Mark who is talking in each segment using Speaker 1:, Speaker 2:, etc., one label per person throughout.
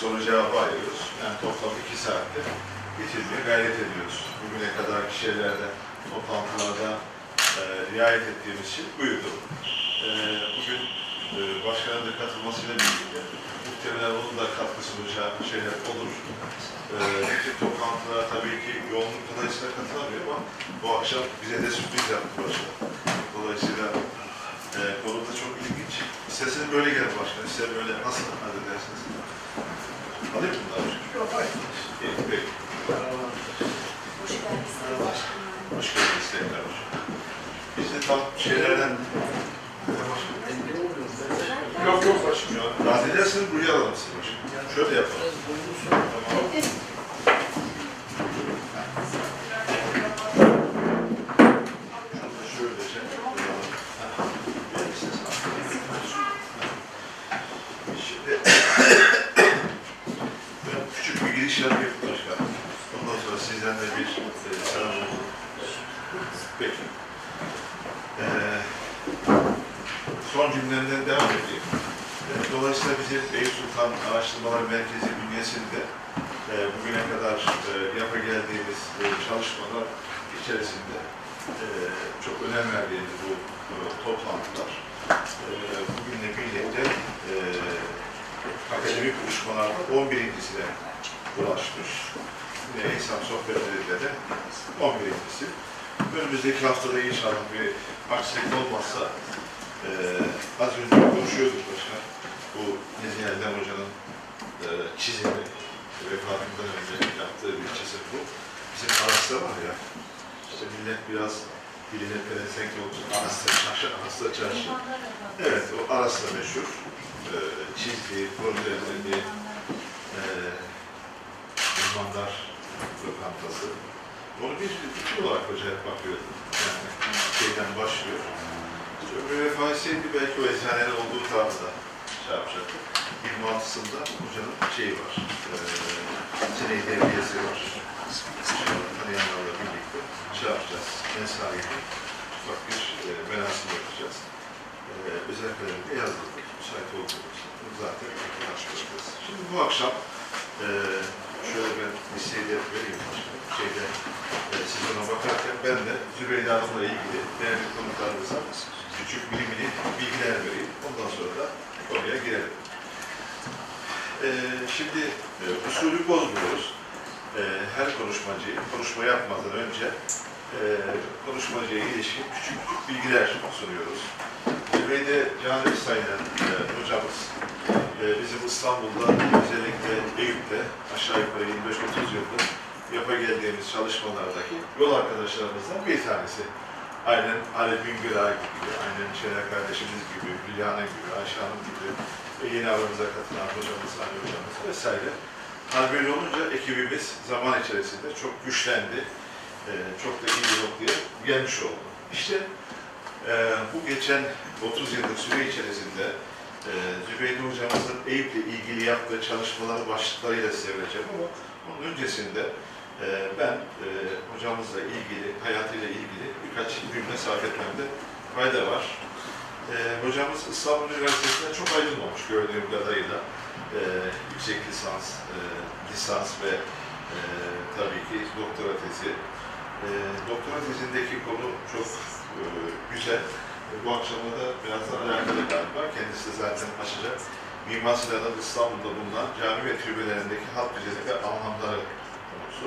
Speaker 1: soru cevabı ayırıyoruz. Yani toplam iki saatte bitirmeye gayret ediyoruz. Bugüne kadar şeylerde, toplantılarda e, riayet ettiğimiz şey buydu. E, bugün e, başkanın da katılmasıyla birlikte muhtemelen onun da katkı sunacağı şeyler olur. E, bütün toplantılara tabii ki yoğunluk dolayısıyla katılamıyor ama bu akşam bize de sürpriz yaptı başkan. Dolayısıyla e, konu da çok ilginç. İsterseniz böyle gelin başkan. Size böyle nasıl halledersiniz? Alayım mı bunları?
Speaker 2: Yok, hayır.
Speaker 1: İyi, peki.
Speaker 3: Hoş geldiniz Sayın Başkanım.
Speaker 1: Hoş geldiniz tekrar. Biz de tam şeylerden
Speaker 2: Yok yok başım.
Speaker 1: Rahat ederseniz buraya alalım sizi başkanım. Şöyle yapalım. Tamam. Şurada şöylece. Ha, verir misiniz? Şimdi ben küçük bir giriş yapayım başkanım. Ondan sonra sizden de bir e, selam olur. Peki. Ee, son cümlemden devam edeyim. Ee, Dolayısıyla bizim Beylik Sultan Araştırmalar Merkezi bünyesinde e, bugüne kadar e, yapa geldiğimiz e, çalışmalar içerisinde çok önem verdiğimiz bu toplantılar bugünle birlikte akademik buluşmalarda 11.sine ulaşmış. İnsan sohbetlerinde de 11.si. Önümüzdeki haftada inşallah bir aksilik olmazsa e, az önce konuşuyorduk başkan. Bu Nezih Erdem Hoca'nın e, çizimi, vefatından önce yaptığı bir çizim bu. Bizim Aras'ta var ya, işte millet biraz diline pelesenk olsun, Aras'ta çarşı, Aras'ta çarşı. Evet, o Aras'ta meşhur. E, çizdiği, projelediği e, uzmanlar lokantası. Onu bir bütün olarak hocaya bakıyordu. Yani şeyden başlıyor. Ömrü vefasıydı belki o eczanenin olduğu tarzda şey yapacaktı. 26'sında hocanın şeyi var. E, seneyi devriyesi var. İnşallah tanıyanlarla birlikte şey yapacağız. Mesai'de ufak bir e, merasim yapacağız. E, özel kalemde yazdırdık. Müsait olduğumuzda. Zaten arkadaşlarımız. Şimdi bu akşam e, şöyle ben listeyi de vereyim başkanım. Şeyde, e, siz ona bakarken ben de Zübeyde Hanım'la ilgili değerli konuklarımıza küçük bilimini bilgiler vereyim. Ondan sonra da konuya girelim. E, şimdi e, usulü bozmuyoruz. E, her konuşmacı konuşma yapmadan önce e, konuşmacıya ilişkin küçük küçük bilgiler sunuyoruz. Zübeyde Caner Saynen e, hocamız e, bizim İstanbul'da özellikle Eyüp'te aşağı yukarı 25-30 yıldır yapa geldiğimiz çalışmalardaki yol arkadaşlarımızdan bir tanesi. Aynen Ali Güngöray gibi, aynen Şener kardeşimiz gibi, Hülya gibi, Ayşe Hanım gibi ve yeni aramıza katılan hocamız, Ali hocamız vesaire. Hal böyle olunca ekibimiz zaman içerisinde çok güçlendi. Ee, çok da iyi bir noktaya gelmiş oldu. İşte e, bu geçen 30 yıllık süre içerisinde e, Zübeyde hocamızın Eyüp'le ilgili yaptığı çalışmaları başlıklarıyla size vereceğim ama onun öncesinde e, ben e, hocamızla ilgili, hayatıyla ilgili birkaç cümle sarf etmemde fayda var. E, hocamız İstanbul Üniversitesi'nde çok ayrılmamış gördüğüm kadarıyla. E, yüksek lisans, e, lisans ve e, tabii ki doktora tezi. Doktora tezindeki konu çok güzel. Bu akşamda da biraz da alakalı galiba. Kendisi de zaten açacak. Mimar Sinan'ın İstanbul'da bulunan cami ve türbelerindeki halk düzeninde anlamları konusu.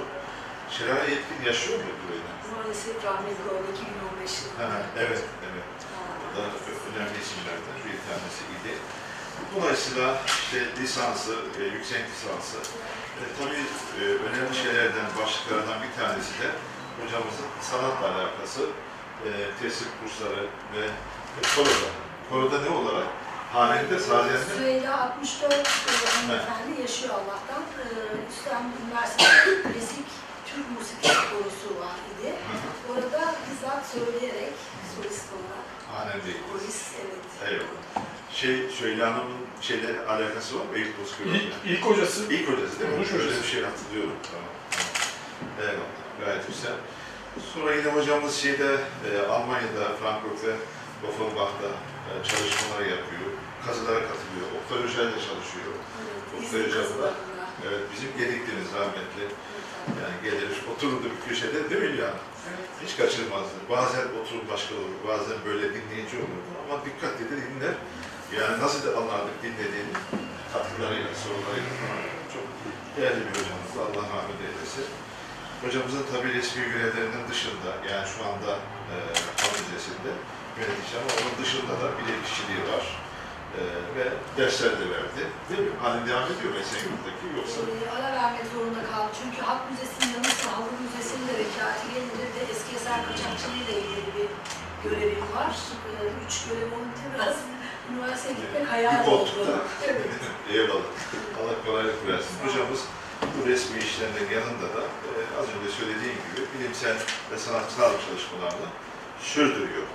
Speaker 1: Şelale Yetkin yaşıyor mu böyle?
Speaker 3: Maalesef rahmetli oldu 2015
Speaker 1: Ha,
Speaker 3: yılında.
Speaker 1: evet, evet. O da önemli isimlerden bir tanesi idi. Dolayısıyla işte lisansı, e, yüksek lisansı, e, tabii e, önemli şeylerden, başlıklardan bir tanesi de hocamızın sanatla alakası, e, tesir kursları ve e, koroda. Koroda ne olarak? Hanede, sazende.
Speaker 3: Süheyla 64 e, hanımefendi yaşıyor Allah'tan. E, İstanbul Üniversitesi Klasik Türk Müzik Korosu var idi. Orada bizzat söyleyerek solist olarak.
Speaker 1: Hanede.
Speaker 3: Polis evet.
Speaker 1: Eyvallah. Şey, Süheyla Hanım'ın şeyle alakası var mı? Bozkır'la.
Speaker 2: İlk, ilk hocası
Speaker 1: İlk hocası değil mi?
Speaker 2: Konuş hocası.
Speaker 1: bir şey hatırlıyorum. Tamam. Eyvallah. Gayet güzel. Sonra yine hocamız şeyde e, Almanya'da, Frankfurt ve Offenbach'ta e, çalışmalar yapıyor. kazılara katılıyor. Oktay Özel'le çalışıyor.
Speaker 3: Evet,
Speaker 1: heyecanlı.
Speaker 3: kazılarında.
Speaker 1: Evet, bizim gediklerimiz rahmetli.
Speaker 3: Evet,
Speaker 1: Yani gelir, otururdu bir köşede değil mi yani?
Speaker 3: evet.
Speaker 1: Hiç kaçırmazdı. Bazen oturup başka olur, bazen böyle dinleyici olurdu ama dikkatli de dinler. Yani nasıl da anlardık dinlediğini, katkılarıyla, sorularıyla falan. Çok değerli bir hocamız. Allah rahmet eylesin. Hocamızın tabii resmi görevlerinin dışında, yani şu anda e, Lisesi'nde yönetici ama onun dışında da bilir kişiliği var. E, ve dersler de verdi. Değil mi? Halen devam ediyor mesleğin yurttaki yoksa?
Speaker 3: Ee, ara vermek zorunda kaldı. Çünkü Halk Müzesi'nin yanı sıra Halk Müzesi'nin de vekaletiyle de eski eser kaçakçılığıyla ilgili bir görevim var. Ee, üç görev olunca biraz üniversiteye gitmek hayal oldu. Evet.
Speaker 1: Eyvallah. Allah kolaylık versin. Hocamız bu resmi işlerinin yanında da e, az önce söylediğim gibi bilimsel ve sanatsal çalışmalarını sürdürüyor.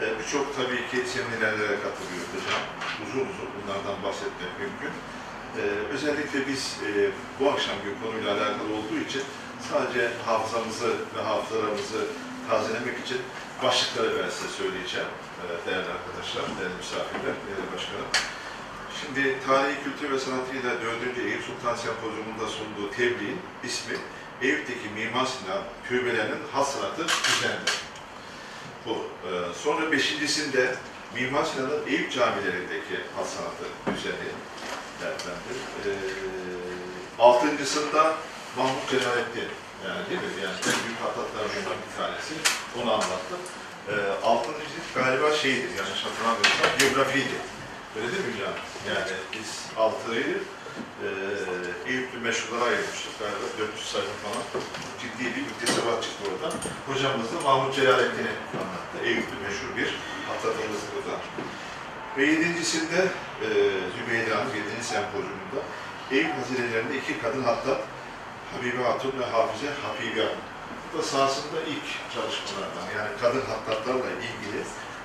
Speaker 1: Birçok tabii ki seminerlere katılıyor hocam. Uzun uzun bunlardan bahsetmek mümkün. E, özellikle biz e, bu akşamki konuyla alakalı olduğu için sadece hafızamızı ve hafızalarımızı tazelemek için başlıkları ben size söyleyeceğim. E, değerli arkadaşlar, değerli misafirler, değerli başkanım. Şimdi tarihi kültür ve sanatıyla 4. Eyüp Sultan Sempozyumunda sunduğu tebliğin ismi Eyüp'teki Mimar Sinan türbelerinin has sanatı düzenli. Bu. Ee, sonra beşincisinde Mimar Sinan'ın Eyüp camilerindeki has sanatı düzeni. Efendim. Ee, altıncısında Mahmut Celalettin. Yani değil mi? Yani en büyük hattatlarından bir tanesi. Onu anlattım. Ee, altıncı cilt galiba şeydi, yanlış hatırlamıyorsam, biyografiydi. Öyle değil mi hocam? Yani biz altıyı e, Eyüplü meşhurlara ayırmıştık galiba 400 sayfa falan. Ciddi bir müktesebat çıktı oradan. Hocamız da Mahmut Celalettin'i anlattı. Eyüplü meşhur bir hattatımız burada. Ve yedincisinde e, Hanım 7. sempozyumunda Eyüp hazinelerinde iki kadın hattat Habibe Hatun ve Hafize Habibe Hanım. Bu da sahasında ilk çalışmalardan yani kadın hattatlarla ilgili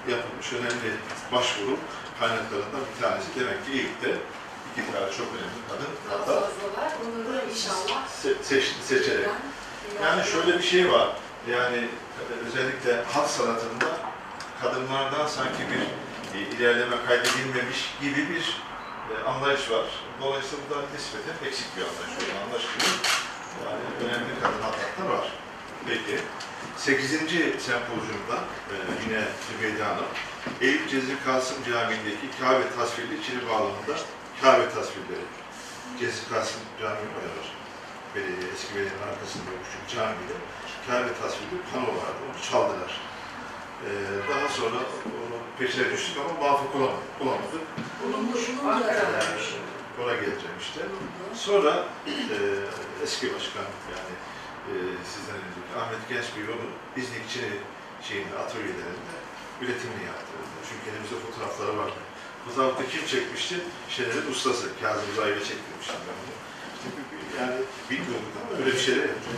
Speaker 1: yapılmış önemli başvuru kaynaklarından bir tanesi. Demek ki iki tane çok önemli kadın
Speaker 3: fazla var. Da inşallah
Speaker 1: se- seç- seçerek. Yani şöyle bir şey var. Yani özellikle hat sanatında kadınlardan sanki bir e, ilerleme kaydedilmemiş gibi bir e, anlayış var. Dolayısıyla bu da nispeten eksik bir anlayış. olduğu Anlaşılıyor. Yani önemli kadın hattatlar var. Peki. 8. sempozyumda e, yine Zübeyde Hanım, Eyüp Cezir Kasım Camii'ndeki Kabe tasvirli Çili bağlamında Kabe tasvirleri. Cezir Kasım Camii var. Belediye, eski belediyenin arkasında küçük camide Kabe tasvirli pano vardı. Onu çaldılar. Ee, daha sonra onu peşine düştük ama muvaffak olamadık. bulamadık. ona geleceğim işte. Sonra e, eski başkan yani e, sizden önceki Ahmet Genç Bey onu İznikçi şeyin atölyelerinde üretimini yaptırdı. Çünkü elimizde fotoğrafları vardı. Fotoğrafta kim çekmişti? Şener'in ustası. Kazım Zahir'e çektirmiştim ben bir- yani bilmiyorduk ama öyle bir şeyler yaptık.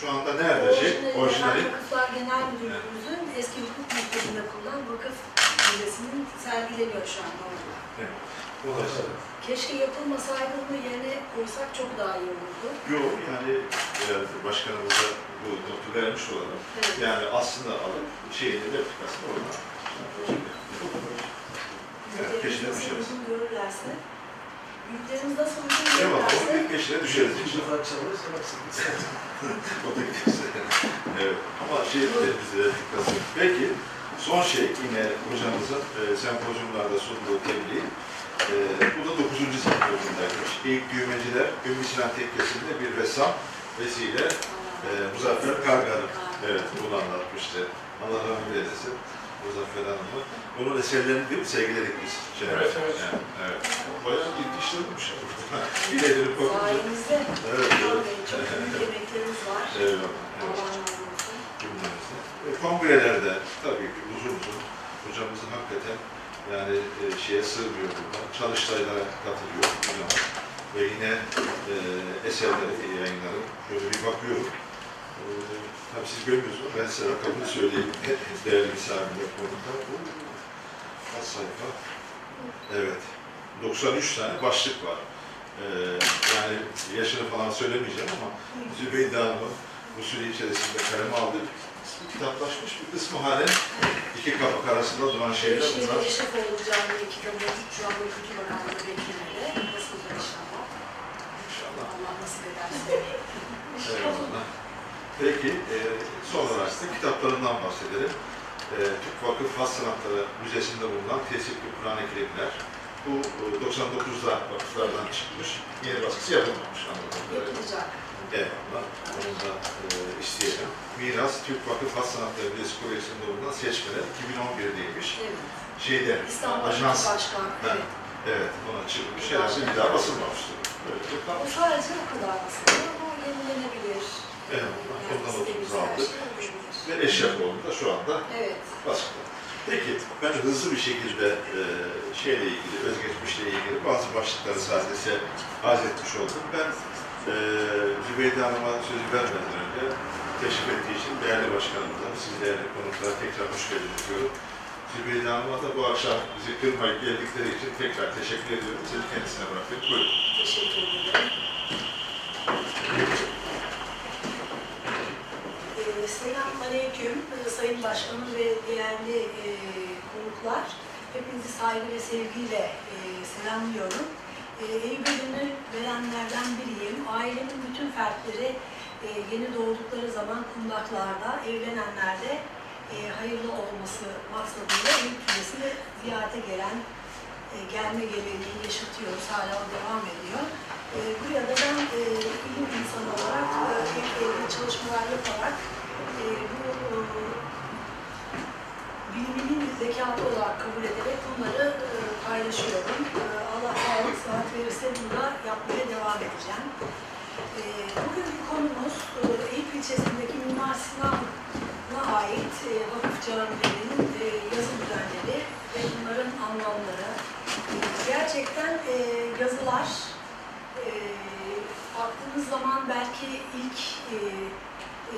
Speaker 1: Şu anda nerede şey? Orijinali.
Speaker 3: Vakıflar Genel Müdürlüğümüzün eski hukuk mektebi'nde kurulan vakıf müzesinin sergileniyor şu anda orada.
Speaker 1: Dolayısıyla.
Speaker 3: Keşke yapılmasaydı bunu yerine koysak çok daha iyi olurdu.
Speaker 1: Yok yani eğer başkanımıza bu notu vermiş olalım.
Speaker 3: Evet.
Speaker 1: Yani aslında alıp şeyini replikasını oradan. Evet, peşine düşeriz.
Speaker 3: görürlerse, büyüklerimiz nasıl uygun
Speaker 1: Eyvallah, onun
Speaker 3: görürlerse,
Speaker 1: bir peşine düşeriz. O da güzel. Evet, ama şey de bize replikası. Peki, son şey yine hocamızın e, sempozyumlarda sunduğu tebliğ. E, bu da 9. sempozyumdaymış. İlk düğmeciler, Ümmü Sinan Tekkesi'nde bir ressam vesile e, Muzaffer Kargar'ın evet, bunu anlatmıştı. Allah rahmet eylesin. Muzaffer Hanım'ı. Onun eserlerini değil mi sergiledik biz? Şey,
Speaker 2: Evet, evet.
Speaker 1: Yani, evet. Bayağı ciddi işler olmuş. Bir de dönüp bakınca.
Speaker 3: sayenizde
Speaker 1: Evet, evet.
Speaker 3: Çok büyük emekleriniz var.
Speaker 1: Evet.
Speaker 3: Olsun.
Speaker 1: cümlemizde. E, kongrelerde tabii ki uzun uzun hocamızın hakikaten yani e, şeye sığmıyor burada. Çalıştaylara katılıyor hocam. Ve yine e, eserleri, yayınları şöyle bir bakıyorum. E, tabii siz görmüyorsunuz ben size rakamını söyleyeyim. Değerli misafirler konukta. Bu kaç sayfa? Evet. 93 tane başlık var. E, yani yaşını falan söylemeyeceğim ama Zübeyde Hanım'ın usulü içerisinde kaleme aldık. kısmı kitaplaşmış, bir kısmı halen iki kabak arasında duran şeyler bunlar.
Speaker 3: Eşref olacağım diye kitabı şu anda Kültür Bakanlığı beklemede. Basıldı inşallah.
Speaker 1: İnşallah.
Speaker 3: Allah nasip ederse.
Speaker 1: Eyvallah. Peki, e, son olarak da kitaplarından bahsedelim. E, Türk Vakıf Has Sanatları Müzesi'nde bulunan tesipli Kur'an-ı Kerimler. Bu e, 99'da vakıflardan çıkmış, yeni baskısı yapılmamış anladığım kadarıyla. Eyvallah, onu da e, isteyelim. Miras, Türk Vakıf Has Sanatları Müzesi Koleji'nde bulunan seçmeler 2011'deymiş.
Speaker 3: Evet.
Speaker 1: Şeyde,
Speaker 3: İstanbul
Speaker 1: ajans,
Speaker 3: Başkan.
Speaker 1: Ha.
Speaker 3: Evet.
Speaker 1: evet ona çıkmış. Herhalde bir daha basılmamıştır.
Speaker 3: O
Speaker 1: kalmış.
Speaker 3: sadece o kadar aslında ama yenilenebilir.
Speaker 1: Ondan
Speaker 3: istediğimiz
Speaker 1: notumuzu aldık. Ve Eşrefoğlu da şu anda
Speaker 3: Evet.
Speaker 1: Baskıda. Peki, ben hızlı bir şekilde e, şeyle ilgili, özgeçmişle ilgili bazı başlıkları sadece arz etmiş oldum. Ben e, Zübeyde Hanım'a sözü vermeden önce teşrif ettiği için değerli başkanımıza, siz değerli konuklara tekrar hoş geldiniz diyorum. Zübeyde Hanım'a da bu akşam bizi kırmayıp geldikleri için tekrar teşekkür ediyorum. Sözü kendisine bırakıyorum. Buyurun.
Speaker 3: Teşekkür ederim. Selamünaleyküm Ee, Sayın Başkanım ve değerli e, konuklar. Hepinizi saygı ve sevgiyle e, selamlıyorum. E, Eyüp Ödülünü verenlerden biriyim. Ailemin bütün fertleri e, yeni doğdukları zaman kundaklarda, evlenenlerde e, hayırlı olması maksadıyla Eyüp Türbesi'ne ziyarete gelen e, gelme geleneği yaşatıyoruz. Hala devam ediyor. E, buraya da ben e, ilim insanı olarak e, ilgili çalışmalar yaparak e, bu biliminin zekatı olarak kabul ederek bunları e, paylaşıyorum. E, Allah sağlık sıhhat verirse bunu da yapmaya devam edeceğim. E, bugünkü konumuz Eyüp ilçesindeki Mimar Sinan'a ait vakıf camilerinin e, yazı düzenleri ve bunların anlamları. Gerçekten yazılar baktığınız zaman belki ilk e,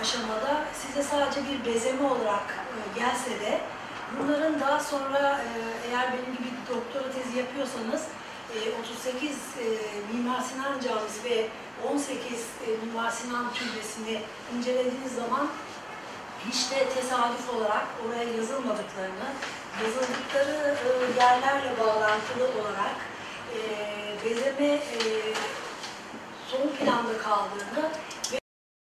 Speaker 3: aşamada size sadece bir bezeme olarak e, gelse de bunların daha sonra e, eğer benim gibi doktora tezi yapıyorsanız e, 38 e, Mimar Sinan Camisi ve 18 e, Mimar Sinan Türbesi'ni incelediğiniz zaman hiç de tesadüf olarak oraya yazılmadıklarını, yazıldıkları yerlerle bağlantılı olarak bezeme son planda kaldığını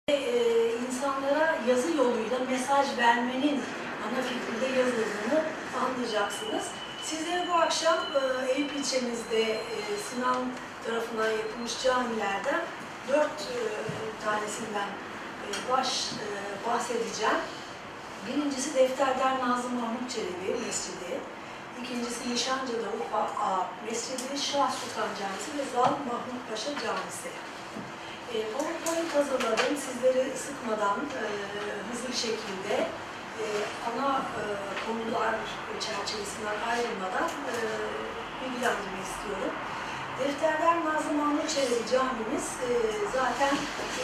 Speaker 3: ve e, insanlara yazı yoluyla mesaj vermenin ana fikrinde yazıldığını anlayacaksınız. Sizlere bu akşam e, Eyüp ilçemizde e, Sinan tarafından yapılmış camilerden dört e, tanesinden e, baş bahsedeceğim. Birincisi Defterdar Nazım Mahmut Çelebi Mescidi. İkincisi Nişancı'da Urfa Ağa Mescidi, Şah Sultan Camisi ve Zal Mahmut Paşa Camisi. E, PowerPoint hazırladım. Sizleri sıkmadan e, hızlı bir şekilde e, ana e, konular çerçevesinden ayrılmadan e, bilgilendirmek istiyorum. Defterdar Nazım Çelebi Camimiz e, zaten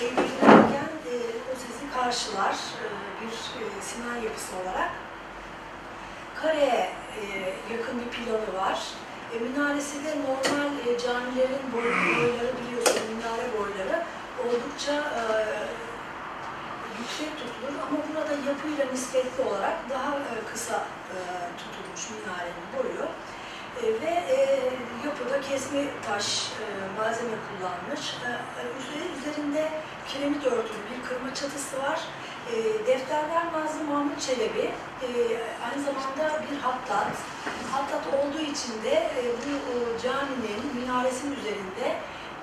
Speaker 3: evlenirken e, o sizi karşılar e, bir e, Sinan yapısı olarak. Kareye e, yakın bir planı var. E, minaresi normal e, camilerin boy, boyları biliyorsunuz minare boyları oldukça e, yüksek tutulur ama burada yapıyla nispetli olarak daha e, kısa e, tutulmuş minarenin boyu. E, ve e, yapıda kesme taş e, malzeme kullanmış. E, üzeri- üzerinde kiremit örtülü bir kırma çatısı var. E, Defterler Nazım Mahmut Çelebi e, aynı zamanda bir hattat. Hattat olduğu için de e, bu caminin minaresinin üzerinde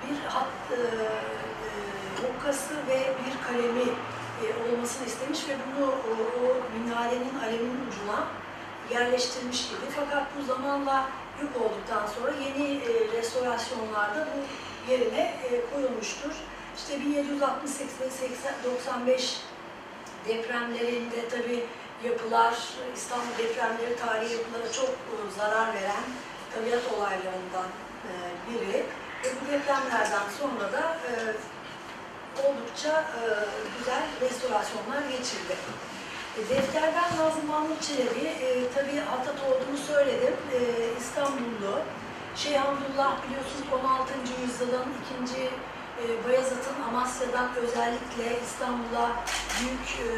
Speaker 3: bir hat e, e, ve bir kalemi e, olmasını istemiş ve bunu o, o minarenin alemin ucuna yerleştirmiş gibi. Fakat bu zamanla yok olduktan sonra yeni e, restorasyonlarda bu yerine e, koyulmuştur. İşte 1768 ve 80 95 depremlerinde tabi yapılar, İstanbul depremleri tarihi yapılara çok e, zarar veren tabiat olaylarından e, biri. Ve bu depremlerden sonra da e, oldukça güzel restorasyonlar geçirdi. Defterden Nazım Mahmut Çelebi, e, tabii Hatat olduğunu söyledim, İstanbullu. Şeyh Hamdullah biliyorsunuz 16. yüzyılın ikinci e, Bayezid'in Amasya'dan özellikle İstanbul'a büyük e,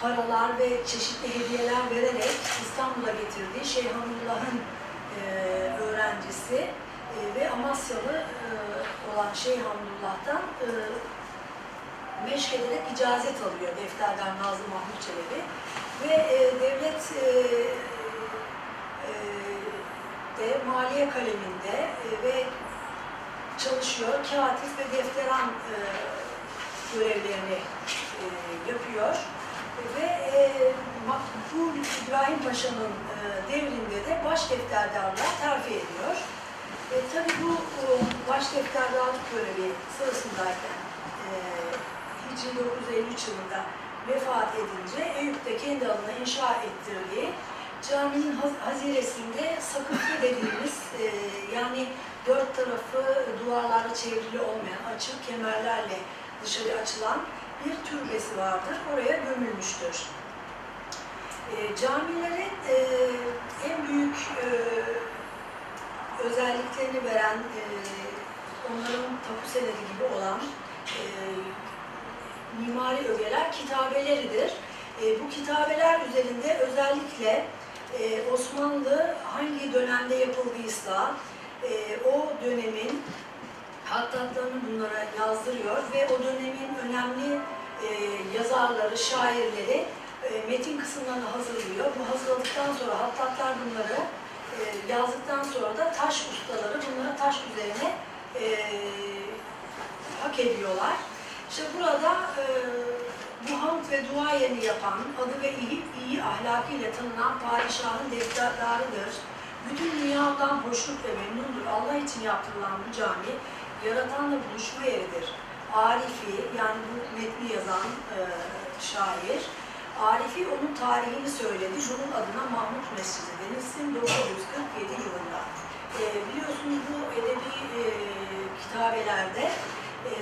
Speaker 3: paralar ve çeşitli hediyeler vererek İstanbul'a getirdiği Şeyhanullah'ın e, öğrencisi e, ve Amasyalı e, olan Şeyhanullah'tan e, meşk ederek icazet alıyor defterden Nazım Mahmut Çelebi. Ve e, devlet e, e, de maliye kaleminde e, ve çalışıyor. Katip ve defteran e, görevlerini e, yapıyor. Ve e, bu İbrahim Paşa'nın e, devrinde de baş defterdarlığa terfi ediyor. E, tabii bu e, baş defterdarlık görevi sırasındayken e, Hicri 953 yılında vefat edince Eyüp'te kendi adına inşa ettirdiği caminin haz- haziresinde sakıflı dediğimiz e, yani dört tarafı duvarlarla çevrili olmayan açık kemerlerle dışarı açılan bir türbesi vardır. Oraya gömülmüştür. E, camilerin e, en büyük e, özelliklerini veren, e, onların tapu senedi gibi olan e, mimari ögeler kitabeleridir. E, bu kitabeler üzerinde özellikle e, Osmanlı hangi dönemde yapıldıysa e, o dönemin hattatlarını bunlara yazdırıyor ve o dönemin önemli e, yazarları, şairleri e, metin kısımlarını hazırlıyor. Bu hazırladıktan sonra hattatlar bunları e, yazdıktan sonra da taş ustaları bunları taş üzerine e, hak ediyorlar. İşte burada e, bu hamd ve duayeni yapan, adı ve iyi, iyi ahlakıyla tanınan padişahın defterdarıdır. Bütün dünyadan hoşnut ve memnundur. Allah için yaptırılan bu cami, yaratanla buluşma yeridir. Arifi, yani bu metni yazan e, şair, Arifi onun tarihini söyledi. Bunun adına Mahmut Mescidi denilsin 947 yılında. E, biliyorsunuz bu edebi e, kitabelerde e,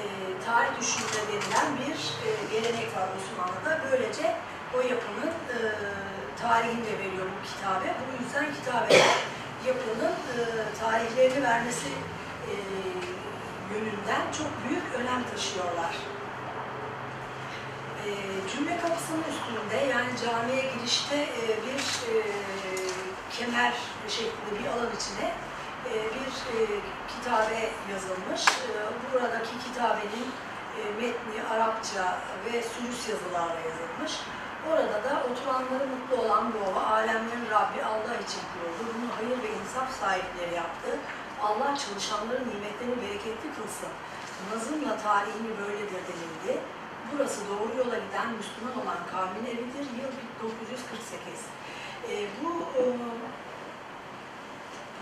Speaker 3: tarih düşünme denilen bir e, gelenek var Osmanlı'da. Böylece o yapının e, tarihini de veriyor bu kitabe. Bu yüzden kitabeler yapının e, tarihlerini vermesi e, yönünden çok büyük önem taşıyorlar. E, cümle kapısının üstünde yani camiye girişte e, bir e, kemer şeklinde bir alan içine e, bir e, kitabe yazılmış. E, buradaki kitabenin e, metni Arapça ve sülüs yazılarla yazılmış. Orada da oturanları mutlu olan baba, alemlerin Rabbi Allah için kuruldu. Bunu hayır ve insaf sahipleri yaptı. Allah çalışanların nimetlerini bereketli kılsın. Nazımla tarihini böyledir denildi. Burası doğru yola giden Müslüman olan kavmin evidir. Yıl 1948. E, bu e,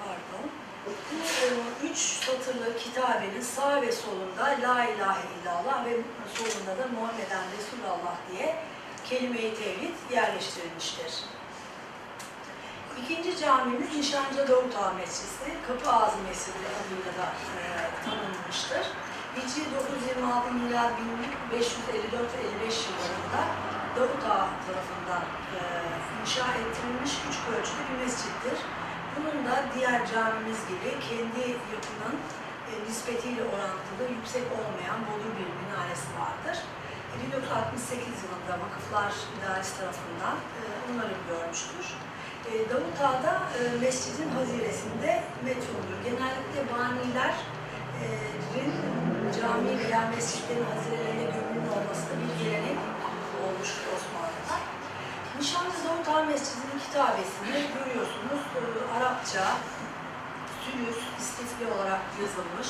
Speaker 3: pardon. Bu e, üç satırlı kitabenin sağ ve solunda La ilahe illallah ve solunda da Muhammeden Resulallah diye kelime-i tevhid yerleştirilmiştir. İkinci camimiz Nişancı Davut Ağa Mescidi, Kapı Ağzı Mescidi adıyla da e, tanınmıştır. Hicri 926 milyar 1554 ve 55 yıllarında Davut Ağa tarafından e, inşa ettirilmiş küçük ölçüde bir mescittir. Bunun da diğer camimiz gibi kendi yapının e, nispetiyle orantılı, yüksek olmayan bodur bir minaresi vardır. E, 1968 yılında Vakıflar İdaresi tarafından e, onları görmüştür. E, Davut Ağa'da e, mescidin haziresinde metroldur. Genellikle banilerin cami veya mescitlerin hazirelerine gömülü olması da bir gelenek olmuştur Osmanlı'da. Nişanlı Davut Ağa Mescidi'nin kitabesini görüyorsunuz. E, Arapça, sülüs, istifli olarak yazılmış.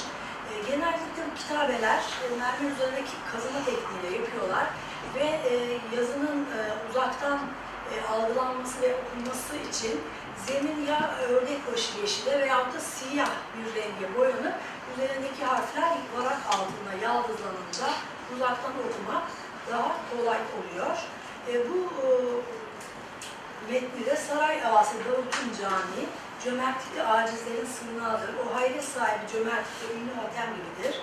Speaker 3: Genellikle bu kitabeler e, mermer üzerindeki kazıma tekniğiyle yapıyorlar ve e, yazının e, uzaktan e, algılanması ve okunması için zemin ya ördek başı yeşile veyahut da siyah bir renge boyanıp üzerindeki harfler varak altında yaldızlanınca uzaktan okumak daha kolay oluyor. E, bu e, metni de Saray Ağası Davut'un Camii, cömertlikte acizlerin sığınağıdır. O hayret sahibi cömertlikte ünlü hatem gibidir.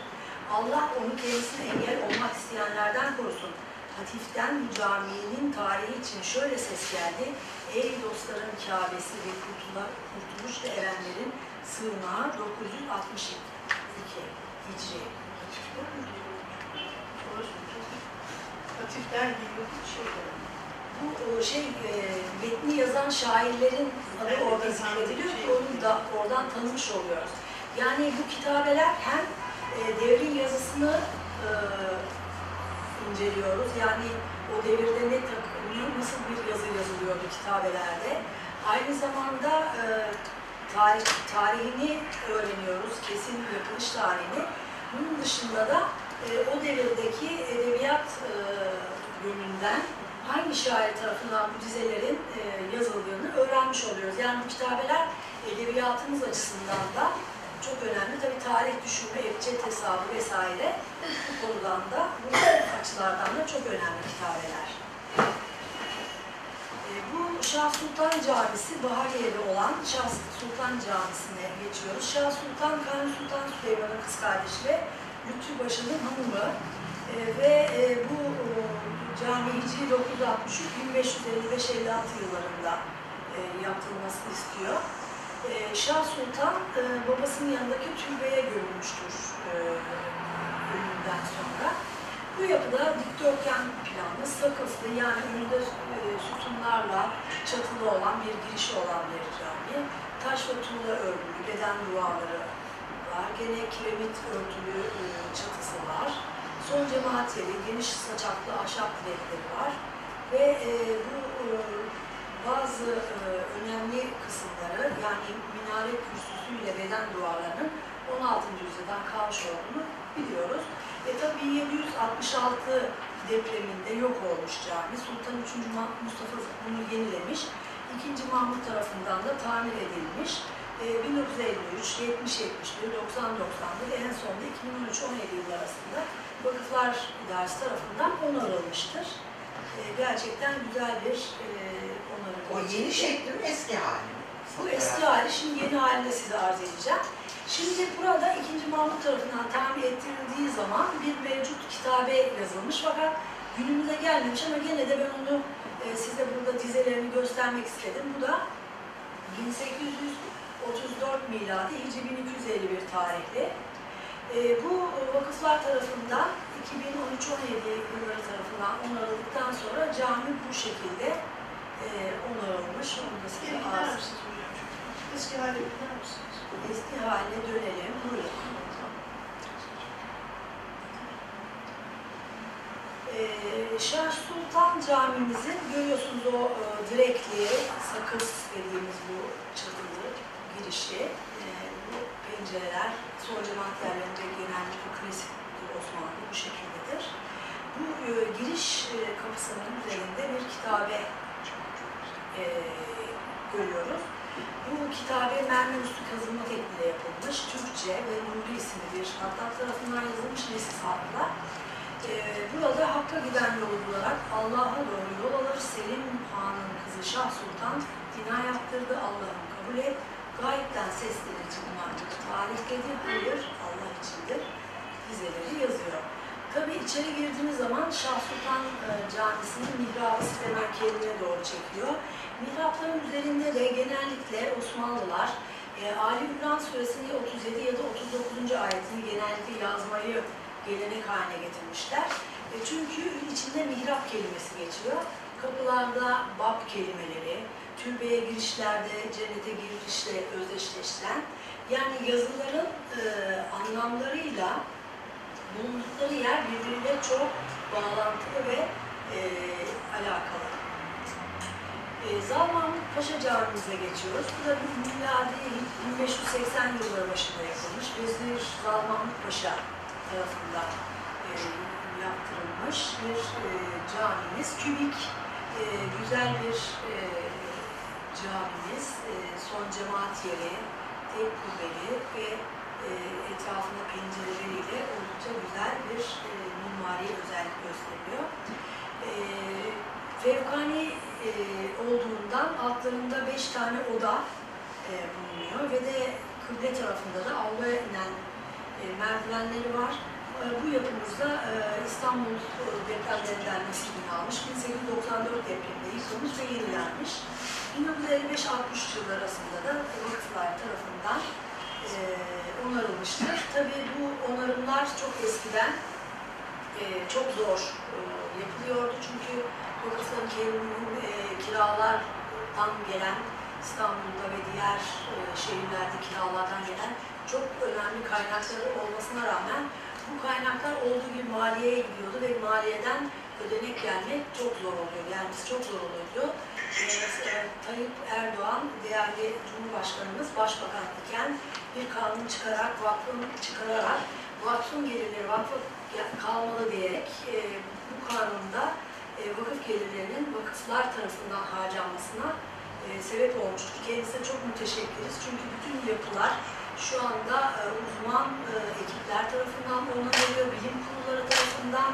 Speaker 3: Allah onu kendisine engel olmak isteyenlerden korusun. Hatiften bu caminin tarihi için şöyle ses geldi. Ey dostların Kâbesi ve kurtuluşla erenlerin sığınağı 962. 2 Hicri.
Speaker 4: Latif'ten geliyor bir şey.
Speaker 3: Bu e, şey e, metni yazan şairlerin adı
Speaker 4: Evet,
Speaker 3: orada zikrediliyor ki onu da oradan tanımış oluyoruz. Yani bu kitabeler hem e, devrin yazısını e, inceliyoruz. Yani o devirde ne nasıl bir yazı yazılıyordu kitabelerde. Aynı zamanda e, tarih, tarihini öğreniyoruz, kesin yapılış tarihini. Bunun dışında da e, o devirdeki edebiyat e, yönünden hangi şair tarafından bu dizelerin e, yazıldığını öğrenmiş oluyoruz. Yani bu kitabeler edebiyatımız açısından da çok önemli. Tabii tarih düşünme, ebced hesabı vesaire bu konudan da, bu açılardan da çok önemli kitabeler. E, bu Şah Sultan Camisi Bahariye'de olan Şah Sultan Camisi'ne geçiyoruz. Şah Sultan, Kanuni Sultan Süleyman'ın kız kardeşi ve Lütfü Paşa'nın hanımı. E, ve e, bu e, cami Hicri 963 1555-56 yıllarında e, yaptırılmasını istiyor. E, Şah Sultan e, babasının yanındaki türbeye gömülmüştür e, ölümünden sonra. Bu yapıda dikdörtgen planlı, sakızlı yani önünde e, sütunlarla çatılı olan bir girişi olan bir cami. Taş ve tuğla örgülü beden duvarları var. Gene kiremit örtülü e, çatısı var. Son cemaat yeri, geniş saçaklı ahşap direkleri var. Ve e, bu e, bazı e, önemli kısımları yani minare kürsüsüyle beden duvarlarının 16. yüzyıldan kalmış olduğunu biliyoruz. E tabi 766 depreminde yok olmuş cami. Sultan 3. Ma- Mustafa bunu yenilemiş. 2. Mahmut tarafından da tamir edilmiş. E, 1953, 70 71, 90 91 en sonunda 2013-17 yıl arasında Vakıflar İdaresi tarafından onarılmıştır. E, gerçekten güzel bir e, onarım.
Speaker 5: O yeni şekli mi eski hali mi?
Speaker 3: Bu eski hali, şimdi yeni halini size arz edeceğim. Şimdi burada 2. Mahmut tarafından tamir ettirildiği zaman bir mevcut kitabe yazılmış fakat günümüze gelmemiş ama gene de ben onu e, size burada dizelerini göstermek istedim. Bu da 1834 miladi, Hicri 1251 tarihli. E, bu vakıflar tarafından 2013-17 yılları tarafından onarıldıktan sonra cami bu şekilde e, onarılmış. Onu da size?
Speaker 4: Eski hale gider misiniz?
Speaker 3: Eski haline dönelim. Buyurun. Ee, Şah Sultan Camimizin görüyorsunuz o e, direkli, sakız dediğimiz bu çatılı girişi, e, son cemaat yerlerinde genellikle klasik Osmanlı bu şekildedir. Bu e, giriş e, kapısının üzerinde bir kitabe e, görüyoruz. Bu kitabe mermer üstü kazılma tekniğiyle yapılmış, Türkçe ve Nuri isimli bir hattat tarafından yazılmış nesis harfla. Ee, burada Hakk'a giden yolu bularak Allah'a doğru yol alır. Selim Han'ın kızı Şah Sultan dina yaptırdı. Allah'ım kabul et. Gayipten seslenici bunlar tarihledi. Hayır Allah içindir. Dizeleri yazıyor. Tabi içeri girdiğiniz zaman Şah Sultan e, Camisi'nin mihrabı istenen kendine doğru çekiyor. Mihrapların üzerinde de genellikle Osmanlılar e, Ali İmran Suresinin 37 ya da 39. ayetini genellikle yazmayı gelenek haline getirmişler. E, çünkü içinde mihrap kelimesi geçiyor. Kapılarda bab kelimeleri, türbeye girişlerde cennete girişle özdeşleştiren, yani yazıların e, anlamlarıyla bulundukları yer birbiriyle çok bağlantılı ve e, alakalı. E, Zal Mahmut Paşa Camimize geçiyoruz. Bu da miladi 1580 yılları başında yapılmış. Vezir Zal Mahmut Paşa tarafından e, yaptırılmış bir e, camimiz. Kübik, e, güzel bir e, camimiz. E, son cemaat yeri, tek kubbeli ve e, etrafında pencereleriyle oldukça güzel bir e, mimari özellik gösteriyor. E, fevkani e, olduğundan altlarında beş tane oda e, bulunuyor ve de kıble tarafında da avluya inen merdivenleri var. E, bu yapımızda e, İstanbul e, depremlerinden nasibini almış. 1894 depreminde yıkılmış ve yenilenmiş. 1955-60 yılları arasında da vakıflar tarafından e, onarılmıştır. Tabii bu onarımlar çok eskiden çok zor yapılıyordu çünkü vakıfların kendinin kiralardan gelen İstanbul'da ve diğer şehirlerde kiralardan gelen çok önemli kaynakları olmasına rağmen bu kaynaklar olduğu gibi maliyeye gidiyordu ve maliyeden ödenek gelmek çok zor oluyor. Biz çok zor oluyordu. E, e, Tayyip Erdoğan, değerli Cumhurbaşkanımız başbakan iken bir kanun çıkarak, vakfın çıkararak vakfın gelirleri vakfa kalmalı diyerek e, bu kanunda e, vakıf gelirlerinin vakıflar tarafından harcanmasına e, sebep olmuştur. Kendisine çok müteşekkiriz. Çünkü bütün yapılar şu anda e, uzman e, ekipler tarafından onarılıyor, bilim kurulları tarafından.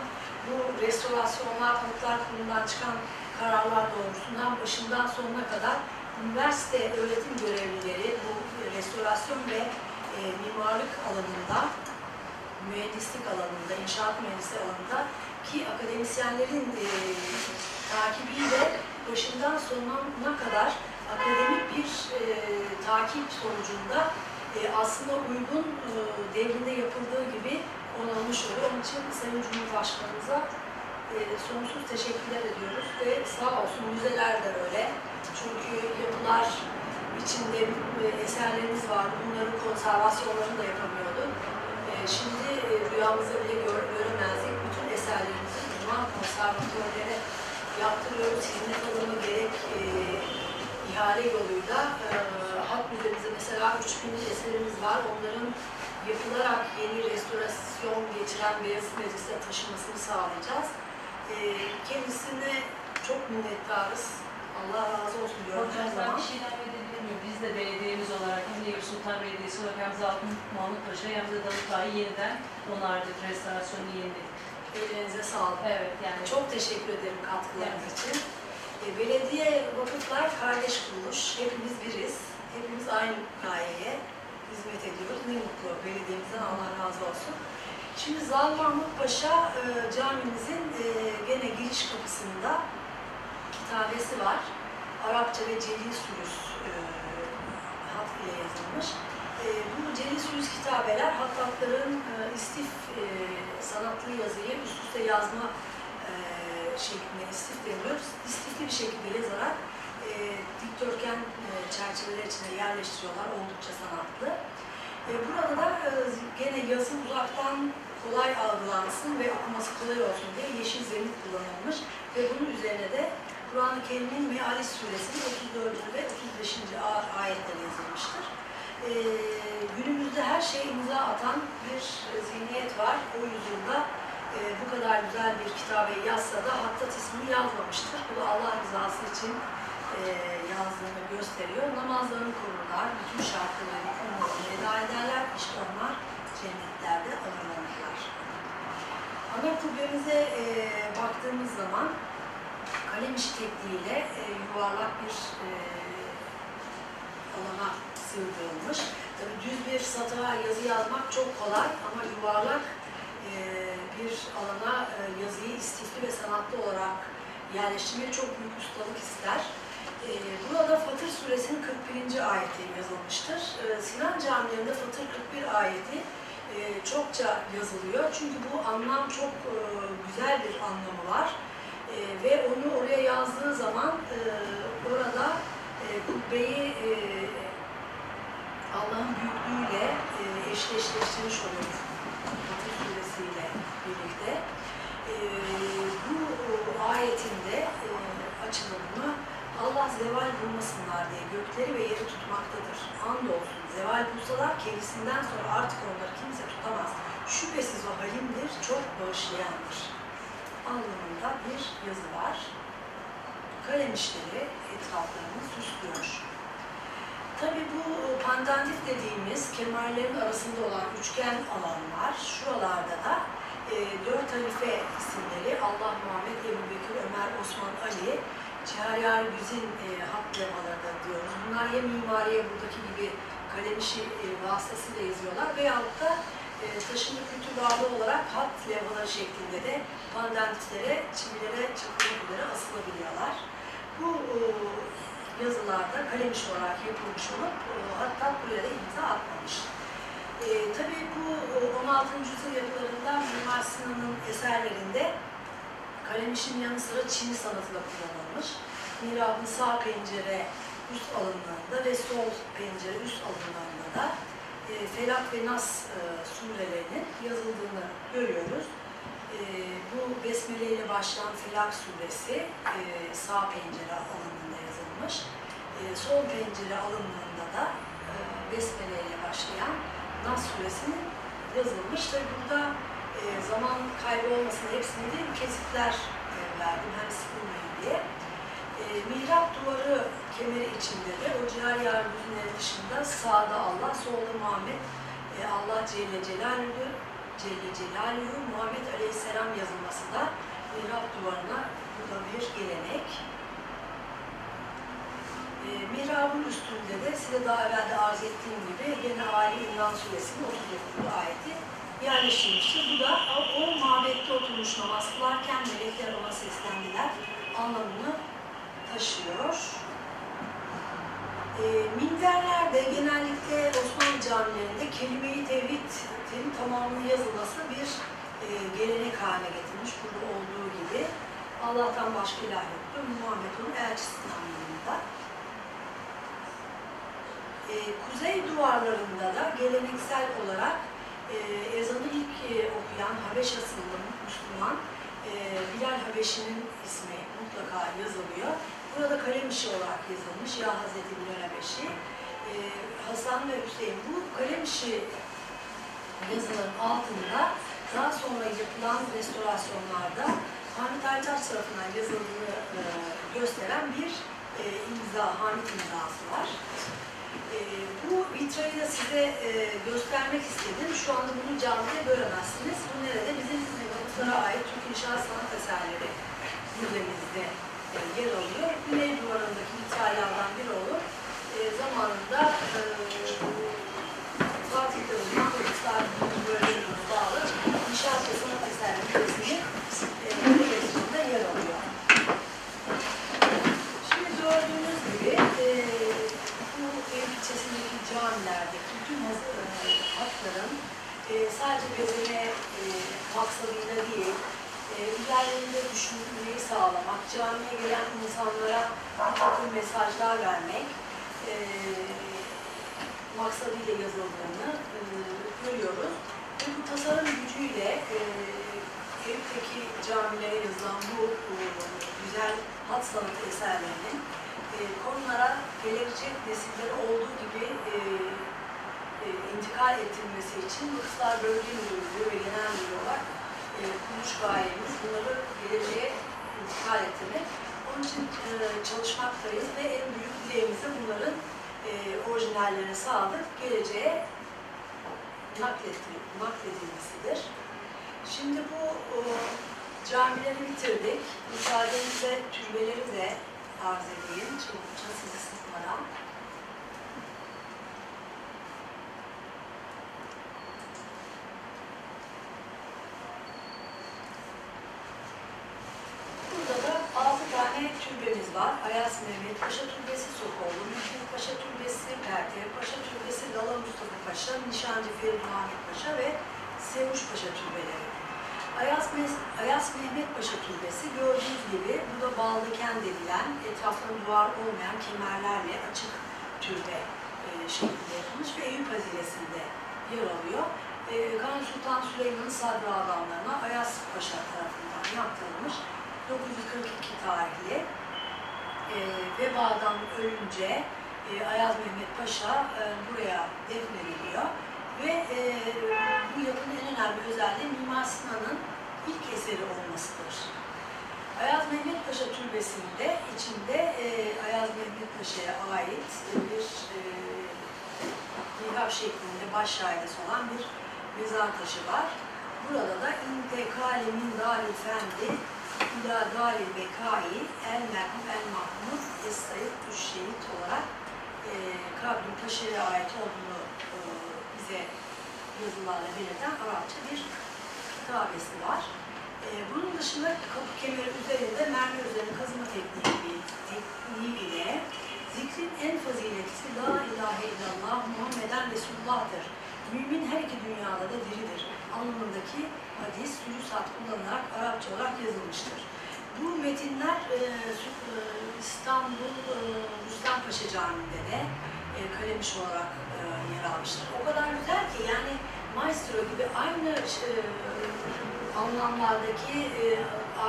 Speaker 3: Bu restorasyonlar, konutlar kurulundan çıkan kararlar doğrultusundan başından sonuna kadar üniversite öğretim görevlileri bu restorasyon ve e, mimarlık alanında mühendislik alanında, inşaat mühendisliği alanında ki akademisyenlerin e, takibiyle başından sonuna kadar akademik bir e, takip sonucunda aslında uygun e, devrinde yapıldığı gibi onarılmış oluyor. Onun için Sayın Cumhurbaşkanımıza e, sonsuz teşekkürler ediyoruz ve sağ olsun müzeler de öyle. Çünkü yapılar içinde e, eserlerimiz var. Bunların konservasyonlarını da yapamıyorduk. E, Şimdi e, rüyamızda bile gör- göremezdik. Bütün eserlerimizi uzman konservatörlere yaptırıyoruz. Hizmet alımı gerek e, ihale yoluyla. Halk Müzemizde mesela 3000 eserimiz var. Onların yapılarak yeni restorasyon geçiren Beyazıt Meclisi'ne taşımasını sağlayacağız. E, Kendisine çok minnettarız. Allah razı olsun diyorum her zaman.
Speaker 6: bir şey ilave edebilir miyim? Biz de belediyemiz olarak hem de Eyüp Sultan Belediyesi olarak hem Zaltın Mahmut Paşa hem de Davutağ'ı yeniden onardık, restorasyonu yeniledik.
Speaker 3: Ellerinize sağlık.
Speaker 6: Evet yani
Speaker 3: Çok teşekkür ederim katkılarınız için. E, belediye vakıflar kardeş kuruluş. Hepimiz biriz. Hepimiz aynı gayeye hizmet ediyoruz. Ne mutlu belediyemizden Allah razı olsun. Şimdi Zal Mahmut Paşa e, camimizin e, gene giriş kapısında kitabesi var. Arapça ve Celil Sürüs e, hat ile yazılmış. E, bu Celil Sürüs kitabeler hattatların e, istif e, sanatlı yazıyı üst üste yazma e, şeklinde istif deniyoruz. İstifli bir şekilde yazarak e, dikdörtgen e, çerçeveler içine yerleştiriyorlar. Oldukça sanatlı. E, burada da e, gene yazı uzaktan kolay algılansın ve okuması kolay olsun diye yeşil zemin kullanılmış ve bunun üzerine de Kur'an-ı Kerim'in Mealis suresinin 34. ve 35. a- ayetleri yazılmıştır. E, günümüzde her şeye imza atan bir zihniyet var. O yüzyılda e, bu kadar güzel bir kitabeyi yazsa da Hattat ismini yazmamıştır. Bu da Allah rızası için e, yazdığını gösteriyor. Namazlarını korurlar, bütün şarkılarını, konularını eda ederler. İşte onlar cennetlerde ağırlanırlar. Ana kubbemize e, baktığımız zaman kalem işi tekniğiyle e, yuvarlak bir e, alana sığdırılmış. Tabii düz bir satıra yazı yazmak çok kolay ama yuvarlak e, bir alana e, yazıyı istifli ve sanatlı olarak yerleştirmek çok büyük ustalık ister. E, burada Fatır Suresinin 41. ayeti yazılmıştır. E, Sinan camilerinde Fatır 41 ayeti e, çokça yazılıyor. Çünkü bu anlam çok e, güzel bir anlamı var. E, ve onu oraya yazdığı zaman orada kubbeyi Allah'ın büyüklüğüyle eşleştirmiş oluyoruz. Fatır suresiyle birlikte. Bu açılımını Allah zeval bulmasınlar diye gökleri ve yeri tutmaktadır. Andolsun zeval bulsalar kendisinden sonra artık onları kimse tutamaz. Şüphesiz o halimdir, çok bağışlayandır. Anlamında bir yazı var. Kalem işleri etraflarını süslüyor. Tabii bu pandandik dediğimiz kemerlerin arasında olan üçgen alanlar, şuralarda da e, dört halife isimleri Allah, Muhammed, Ebu Bekir, Ömer, Osman, Ali, Ciharyar Güzin e, hat levhaları da diyoruz. Bunlar ya mimariye buradaki gibi kalem işi e, vasıtasıyla yazıyorlar veyahut da e, taşıma kültür bağlı olarak hat levhaları şeklinde de pandantiklere, çivilere çakılmak üzere asılabiliyorlar. Bu e, yazılarda kalem işi olarak yapılmış olup e, hatta buraya da imza atmamış. E, tabii bu e, 16. yüzyıl yapılarında Mimar Sinan'ın eserlerinde kalem işinin yanı sıra çini sanatı da kullanılmış. Mihrabın sağ pencere üst alınlarında ve sol pencere üst alınlarında da e, Felak ve Nas e, surelerinin yazıldığını görüyoruz. E, bu Besmele ile başlayan Felak suresi e, sağ pencere alınında yazılmış. E, sol pencere alınlarında da e, Besmele ile başlayan Nas suresinin yazılmış. Tabi burada e, zaman kaybı olmasın hepsini değil kesitler e, verdim hani sıkılmayın diye. E, mihrap duvarı kemeri içinde de o cihar yardımcıları dışında sağda Allah, solda Muhammed, e, Allah Celle Celaluhu, Celle Celaluhu, Muhammed Aleyhisselam yazılması da mihrap duvarına burada bir gelenek. E, mihrabın üstünde de size daha evvel de arz ettiğim gibi gene Ali İmran Suresinin 39. ayeti yerleştirilmiştir. Bu da o, o mabette oturmuş namaz kılarken melekler ona seslendiler anlamını taşıyor. E, minberlerde genellikle Osmanlı camilerinde kelime-i tevhidin tamamının yazılması bir e, gelenek haline getirilmiş. Burada olduğu gibi Allah'tan başka ilah yoktur. Muhammed onun elçisi anlamında. E, kuzey duvarlarında da geleneksel olarak e, ezanı ilk e, okuyan Habeş asıllı Müslüman e, Bilal Habeşi'nin ismi mutlaka yazılıyor. Burada kalem işi olarak yazılmış ya Hazreti Bilal Habeşi. E, Hasan ve Hüseyin bu kalem işi yazıların altında daha sonra yapılan restorasyonlarda Hamit Aytaç tarafından yazıldığını e, gösteren bir imza, Hamit imzası var. Bu vitrayı da size e, göstermek istedim. Şu anda bunu canlıda göremezsiniz. Bu nerede? Bizim Vakıflara ait Türk İnşaat Sanat Eserleri müzemizde e, yer alıyor. Güney duvarındaki vitraylardan biri olup e, zamanında e, ölünce e, Ayaz Mehmet Paşa e, buraya defnediliyor ve e, bu yapının en önemli özelliği Mimar Sinan'ın ilk eseri olmasıdır. Ayaz Mehmet Paşa Türbesi'nde içinde e, Ayaz Mehmet Paşa'ya ait bir e, şeklinde baş şaidesi olan bir mezar taşı var. Burada da intekale min daril fendi ila daril bekai el merhum el mahmud es sayıd şehit olarak e, kabrin Paşa'ya ait olduğunu e, bize yazılarla belirten Arapça bir kitabesi var. E, bunun dışında kapı kemeri üzerinde mermer üzerine kazıma tekniği, tekniği ile Zikrin en faziletlisi La ilahe illallah Muhammeden Resulullah'tır. Mümin her iki dünyada da diridir. Anlamındaki hadis, sürüsat kullanılarak Arapça olarak yazılmıştır. Bu metinler e, e, İstanbul e, Rüstempaşa Camii'nde de e, kalemiş olarak e, yer almıştır. O kadar güzel ki yani maestro gibi aynı e, anlamlardaki e,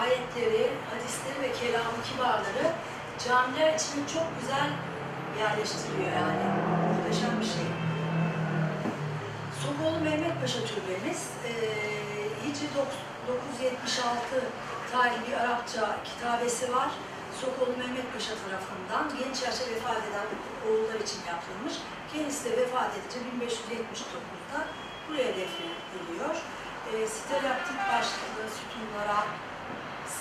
Speaker 3: ayetleri, hadisleri ve kelamı kibarları camiler içine çok güzel yerleştiriyor yani. Muhteşem bir şey. Sokoğlu Mehmet Paşa Türbemiz, e, Hicri dok- 976 tarihli Arapça kitabesi var. Sokoğlu Mehmet Paşa tarafından genç yaşta vefat eden oğullar için yapılmış. Kendisi de vefat edince 1579'da buraya defnediliyor. E, stalaktit başlıklı sütunlara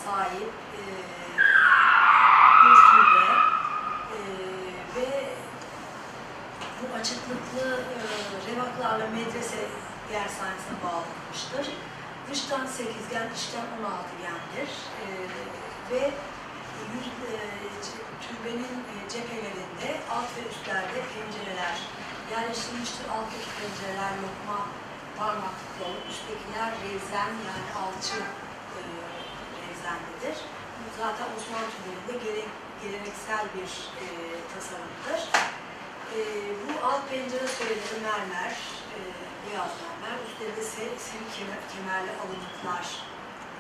Speaker 3: sahip e, bir türbe e, ve bu açıklıklı e, revaklarla medrese dershanesine bağlanmıştır. Dıştan sekizgen, içten 16gendir. E, ve e, türbenin e, cephelerinde alt ve üstlerde pencereler yerleştirilmiştir. Alttaki pencereler lokma parmaklıklı olup üsttekiler revzen yani alçı e, zaten Osmanlı türbelerinde gele, geleneksel bir e, tasarımdır. E, bu alt pencere söyleri mermer, e, beyaz mermer. Üstlerinde ise sivil kemer, kemerli alınıklar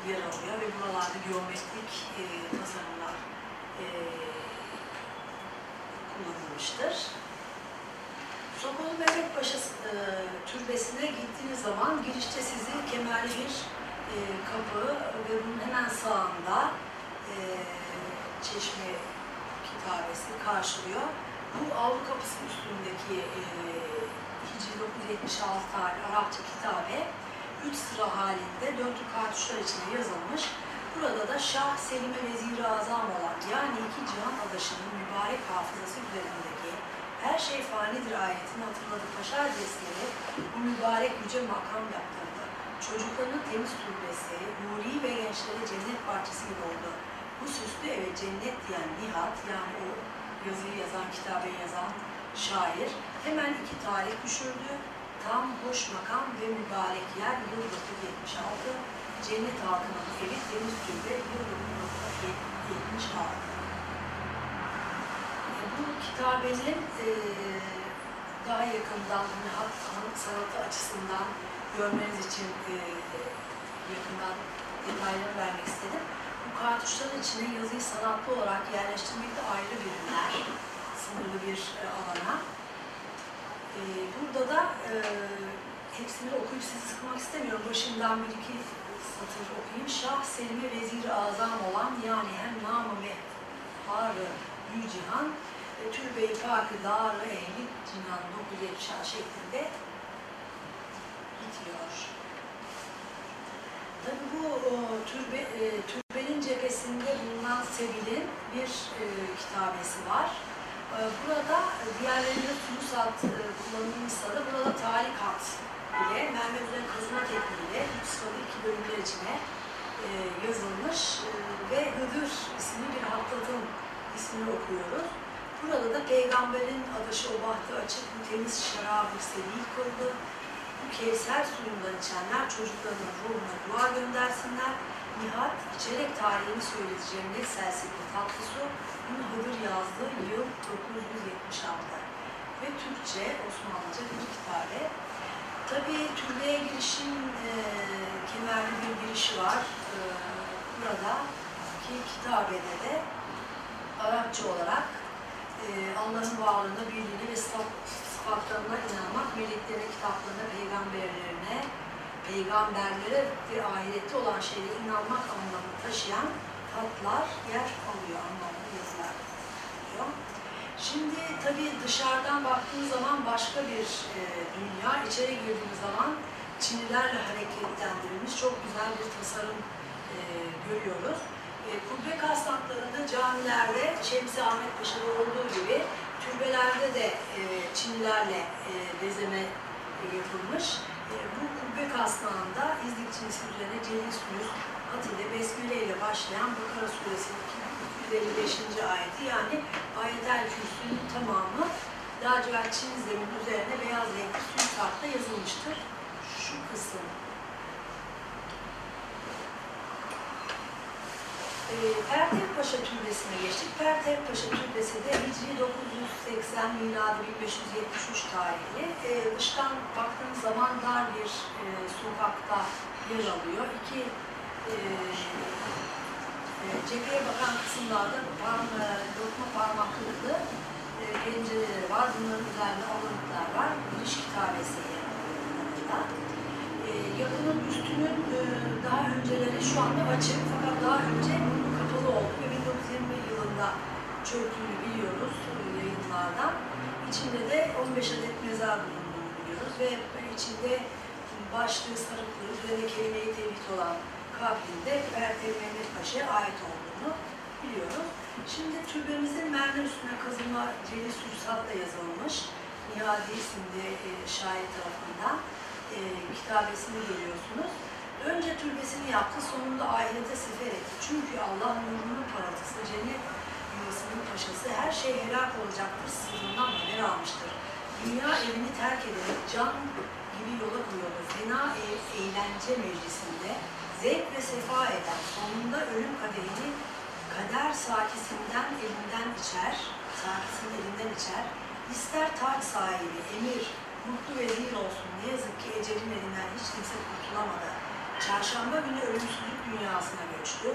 Speaker 3: yer alıyor ve buralarda geometrik e, tasarımlar e, kullanılmıştır. Sokoğlu Mehmet Paşa e, türbesine gittiğiniz zaman girişte sizi kemerli bir e, kapı ve bunun hemen sağında e, çeşme kitabesi karşılıyor. Bu avlu kapısının üstündeki e, Hicri 976 tarih Arapça kitabe üç sıra halinde dörtlü kartuşlar içinde yazılmış. Burada da Şah Selim'e vezir-i azam olan yani iki cihan adaşının mübarek hafızası üzerindeki her şey fanidir ayetini hatırladı Paşa Hazretleri bu mübarek yüce makam yaptırdı. Çocuklarının temiz türbesi, nuri ve gençlere cennet bahçesi gibi oldu. Bu süslü eve cennet diyen Nihat yani o yazıyı yazan, kitabı yazan şair hemen iki tarih düşürdü. Tam hoş makam ve mübarek yer yıl 976, cennet halkının evi temiz türbe yıl 976. Bu kitabenin e, daha yakından hani hat sanatı açısından görmeniz için e, yakından detaylarını vermek istedim. Bu kartuşların içine yazıyı sanatlı olarak yerleştirmek de ayrı bir sınırlı bir e, alana. E, burada da e, hepsini okuyup sizi sıkmak istemiyorum. Başından bir iki satır okuyayım. Şah Selim'e vezir azam olan yani hem namı mehharı Yücihan e, Türbe-i Pakı Dağrı Ehli Cinan 976 şeklinde bitiyor. Tabii bu o, türbe, e, türbenin cephesinde bulunan Sebil'in bir e, kitabesi var. E, burada diğerlerinde Sulusat e, kullanılmışsa da burada tarikat ile Mehmet Üzer'in kazıma tekniğiyle sıralı iki bölümler içine e, yazılmış e, ve Hıdır isimli bir hattatın ismini okuyoruz. Burada da peygamberin adaşı o bahtı açık bu temiz şarabı sebil kıldı. Bu kevser suyundan içenler çocuklarının ruhuna dua göndersinler. Nihat içerek tarihini söyledi cennet selsipli tatlı su. Bunu Hıdır yazdığı yıl 976. Ve Türkçe, Osmanlıca bir kitabe. Tabii türbeye girişin e, kemerli bir girişi var. E, burada ki kitabede de Arapça olarak e, Allah'ın varlığına, birliğine ve sıfatlarına inanmak, meleklerine, kitaplarına, peygamberlerine, peygamberlere ve ahirette olan şeylere inanmak anlamını taşıyan hatlar yer alıyor, anlamlı yazılar oluyor. Şimdi tabii dışarıdan baktığımız zaman başka bir e, dünya, içeri girdiğimiz zaman Çinilerle hareketlendirilmiş çok güzel bir tasarım e, görüyoruz. E, kubbe kasnaklarında camilerde Şemsi Ahmet Paşa'da olduğu gibi de e, Çinilerle e, bezeme e, yapılmış. E, bu kubbe kasnağında İznik Çinisi üzerine Celil Suyuz, Hat ile Besmele ile başlayan Bakara Suresinin 155. ayeti yani ayetel kürsünün tamamı lacivert çin zemin üzerine beyaz renkli sül kartla yazılmıştır. Şu kısım. Ee, Pertev Paşa Türbesi'ne geçtik. Pertev Paşa Türbesi de Hicri 980 miladi 1573 tarihli. Ee, dıştan baktığınız zaman dar bir e, sokakta yer alıyor. İki e, e, cepheye bakan kısımlarda parma, lokma parmaklıklı e, pencereleri var. Bunların üzerinde alıntılar var. Giriş kitabesi yer alıyor. E, yapının üstünün e, daha önceleri şu anda açık fakat daha önce kapalı oldu ve 1920 yılında çöktüğünü biliyoruz yayınlardan. İçinde de 15 adet mezar bulunduğunu biliyoruz ve içinde başlığı sarıklı, üzerine kelime-i tevhid olan kabrinde Ertem Mehmet Paşa'ya ait olduğunu biliyoruz. Şimdi türbemizin mermer üstüne kazılma Celil Sursat'la yazılmış. Nihadi isimli e, şair tarafından e, kitabesini görüyorsunuz. Önce türbesini yaptı, sonunda ahirete sefer etti. Çünkü Allah nurunun parıltısı, cennet yuvasının paşası, her şey helak olacaktır, sırrından haber almıştır. Dünya evini terk ederek can gibi yola koyuldu. Fena ev, eğlence meclisinde zevk ve sefa eden, sonunda ölüm kadehini kader sakisinden elinden içer, sakisinin elinden içer, ister taç sahibi, emir, mutlu ve zil olsun. Ne yazık ki ecelin elinden hiç kimse kurtulamadı. Çarşamba günü ölümsüzlük dünyasına göçtü.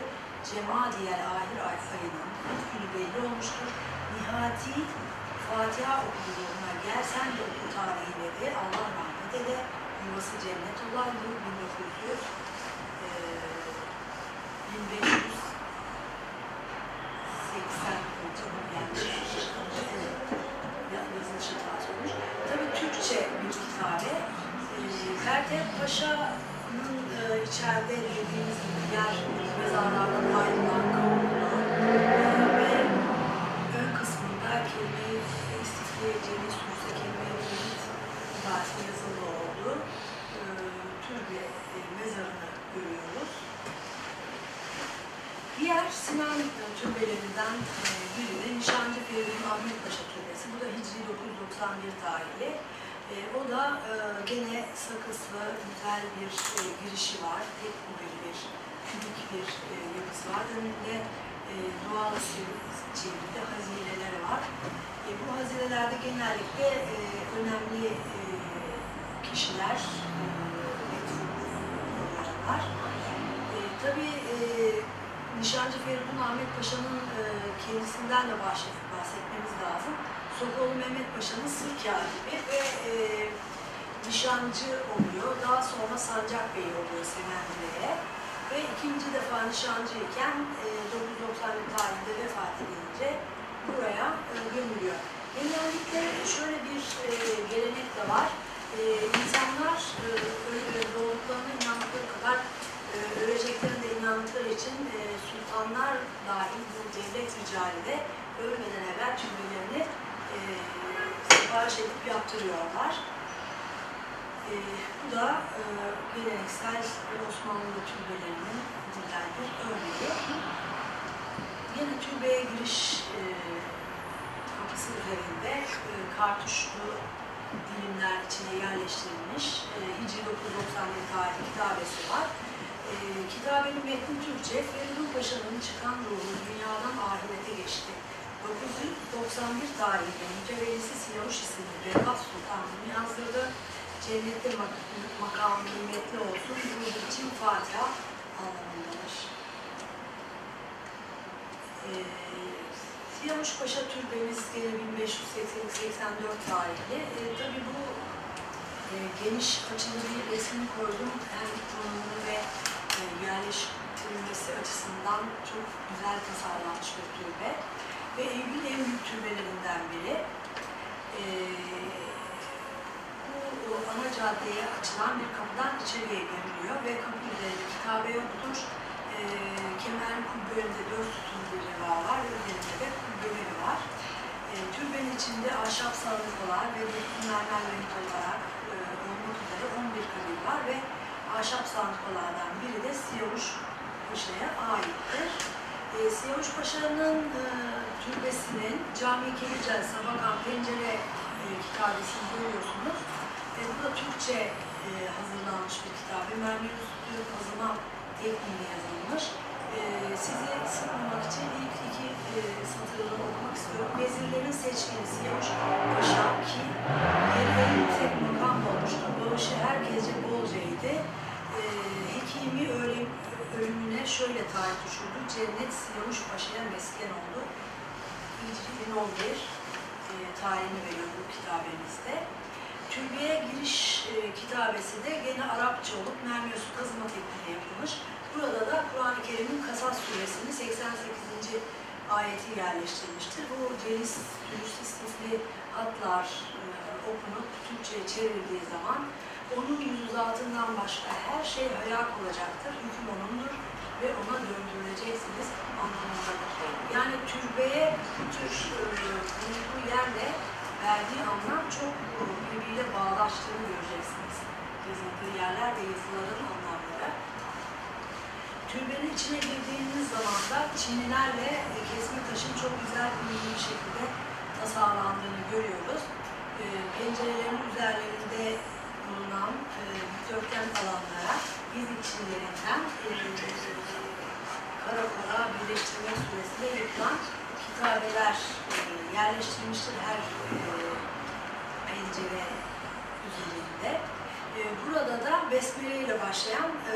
Speaker 3: Cema diğer ahir ay ayının günü belli olmuştur. Nihati Fatiha okuduğuna gel sen de oku tarihleri Allah rahmet ede. Yuvası cennet olan yıl 1900 eee 1500 80 olacak yani evet, yazılışı tarz olmuş. Tabii Türkçe bir kitabe. Ee, Pertev Paşa'nın e, içeride dediğimiz gibi yer mezarlardan ayrılan kavurlu ve ön kısmında kelime-i istifliye ceviz sürse kelime-i tevhid ibaresi yazılı olduğu e, türbe e, mezarını görüyoruz. Diğer Sinan e, türbelerinden e, biri de Nişancı Feridun Ahmet Paşa Türbesi. Bu da Hicri 991 tarihli. E, o da e, gene sakızlı, güzel bir e, girişi var. Tek kubbeli bir, kübik bir e, yapısı var. Önünde e, doğal çevrede hazineleri var. E, bu hazinelerde genellikle e, önemli e, kişiler e, oluyorlar. E, tabii e, Nişancı Feridun Ahmet Paşa'nın e, kendisinden de bahset, bahsetmemiz lazım. Sokoğlu Mehmet Paşa'nın sır katibi ve e, nişancı oluyor. Daha sonra Sancak Bey oluyor Semendire'ye. Ve ikinci defa nişancı iken e, 990 tarihinde vefat edince buraya e, gömülüyor. Genellikle şöyle bir e, gelenek de var. E, insanlar e, doğduklarına inandıkları kadar e, öleceklerine inandıkları için e, sultanlar dahil bu devlet ricali de ölmeden evvel türbelerini e, sipariş edip yaptırıyorlar. E, bu da e, geleneksel Osmanlı türbelerinin güzel bir örneği. Yine türbeye giriş e, kapısı üzerinde e, kartuşlu dilimler içine yerleştirilmiş e, Hicri 991 tarihli kitabesi var. E, kitabenin metni Türkçe, Feridun Paşa'nın çıkan ruhu dünyadan ahirete geçti. 991 tarihinde mütevellisi Siyavuş isimli Berat Sultan'ın yazdırdığı cennette mak makamı nimetli olsun, ruhu için Fatiha anlamındadır. E, Siyavuş Paşa Türbemiz gene 1584 tarihli. E, tabii bu e, geniş açılı bir resmi koydum. Hem konumunu ve e, yerleştirilmesi açısından çok güzel tasarlanmış bir türbe. Ve Eylül'ün en büyük türbelerinden biri. E, bu ana caddeye açılan bir kapıdan içeriye giriliyor ve kapı üzerinde kitabe yoktur. E, kemerin kubbe dört sütun bir reva var üzerinde de kubbeleri var. E, türbenin içinde ahşap sarılıklar ve mermer renk olarak e, olmak üzere 11 kabul var ve ahşap sandıklardan biri de Siyavuş Paşa'ya aittir. E, Siyavuş Paşa'nın e, türbesinin Cami-i Kelicel Sabakan Pencere e, kitabesini görüyorsunuz. E, bu da Türkçe e, hazırlanmış bir kitap. Mermerüz Türk kazıma tekniğiyle yazılmış. E, size sıkmamak için ilk iki e, satırını okumak istiyorum. Vezirlerin seçkini Siyavuş Paşa ki yerine yüksek makam olmuştu. Bağışı herkese bolcaydı. E, Hekimi ölüm, ölümüne şöyle tarih düşürdü. Cennet Siyavuş Paşa'ya mesken oldu. Hicri 1011 e, tarihini veriyor bu kitabemizde. Türbeye giriş e, kitabesi de gene Arapça olup Mermiyosu kazıma tekniğiyle yapılmış. Burada da Kur'an-ı Kerim'in Kasas suresinin 88. ayeti yerleştirilmiştir. Bu celis, dürüst, istifli hatlar e, okunup Türkçe'ye çevrildiği zaman onun yüzü zatından başka her şey hayal olacaktır. Hüküm onundur ve ona döndürüleceksiniz anlamındadır. Yani türbeye bu tür e, bulunduğu yerle verdiği anlam çok birbiriyle bağdaştığını göreceksiniz. Yazıldığı yerler ve yazıların anlamları. Türbenin içine girdiğiniz zaman da çinilerle e, kesme taşın çok güzel bir şekilde tasarlandığını görüyoruz. E, pencerelerin üzerlerinde bulunan e, dikdörtgen alanlara fizik çinilerinden e, kara birleştirmek suretiyle yapılan kitabeler e, yerleştirilmiştir her e, pencere üzerinde. E, burada da Besmele ile başlayan e,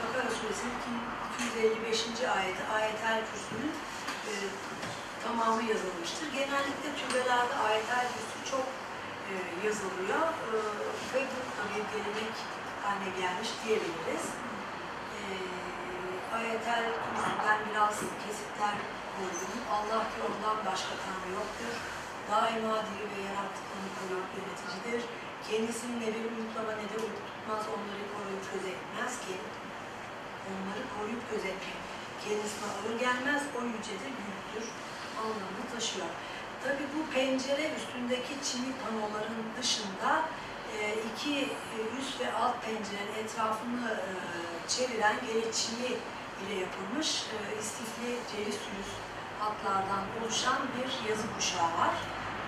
Speaker 3: Bakara suresinin 255. ayeti Ayetel Kürsü'nün e, tamamı yazılmıştır. Genellikle türbelerde Ayetel Kürsü çok e, yazılıyor ve bu tabii gelenek haline gelmiş diyebiliriz. Ayetel Kürsü'den biraz kesitler koydum. Allah ki ondan başka Tanrı yoktur. Daima diri ve yarattıklarını koruyup yöneticidir. Kendisinin ne bir umutlama ne de uyku tutmaz, onları koruyup gözetmez ki. Onları koruyup gözetmek. Kendisine ağır gelmez, o yücedir, büyüktür anlamını taşıyor. Tabii bu pencere üstündeki çini panoların dışında e, iki üst ve alt pencerenin etrafını e, çeviren gene çini ile yapılmış e, istifli celisülüs hatlardan oluşan bir yazı kuşağı var.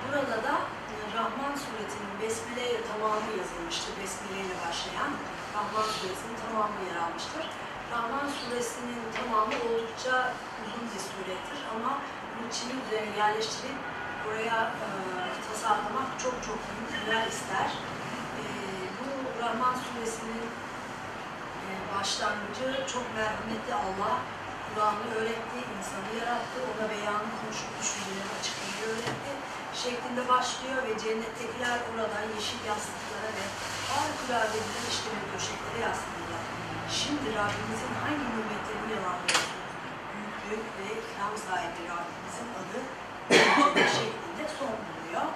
Speaker 3: Burada da e, Rahman suretinin Besmele tamamı yazılmıştır. Besmele ile başlayan Rahman suresinin tamamı yer almıştır. Rahman suresinin tamamı oldukça uzun bir surettir ama bu çini üzerine yerleştirip buraya e, tasarlamak çok çok büyük ister. E, bu Rahman suresinin başlangıcı çok merhametli Allah Kur'an'ı öğretti, insanı yarattı, ona beyanı konuşup düşünceleri açıklamayı öğretti şeklinde başlıyor ve cennettekiler oradan yeşil yastıklara ve harikulade güzel işleme döşeklere yaslıyorlar. Şimdi Rabbimizin hangi nimetlerini yalanlıyorsunuz? Büyüklük ve ikram sahibi Rabbimizin adı şeklinde son buluyor.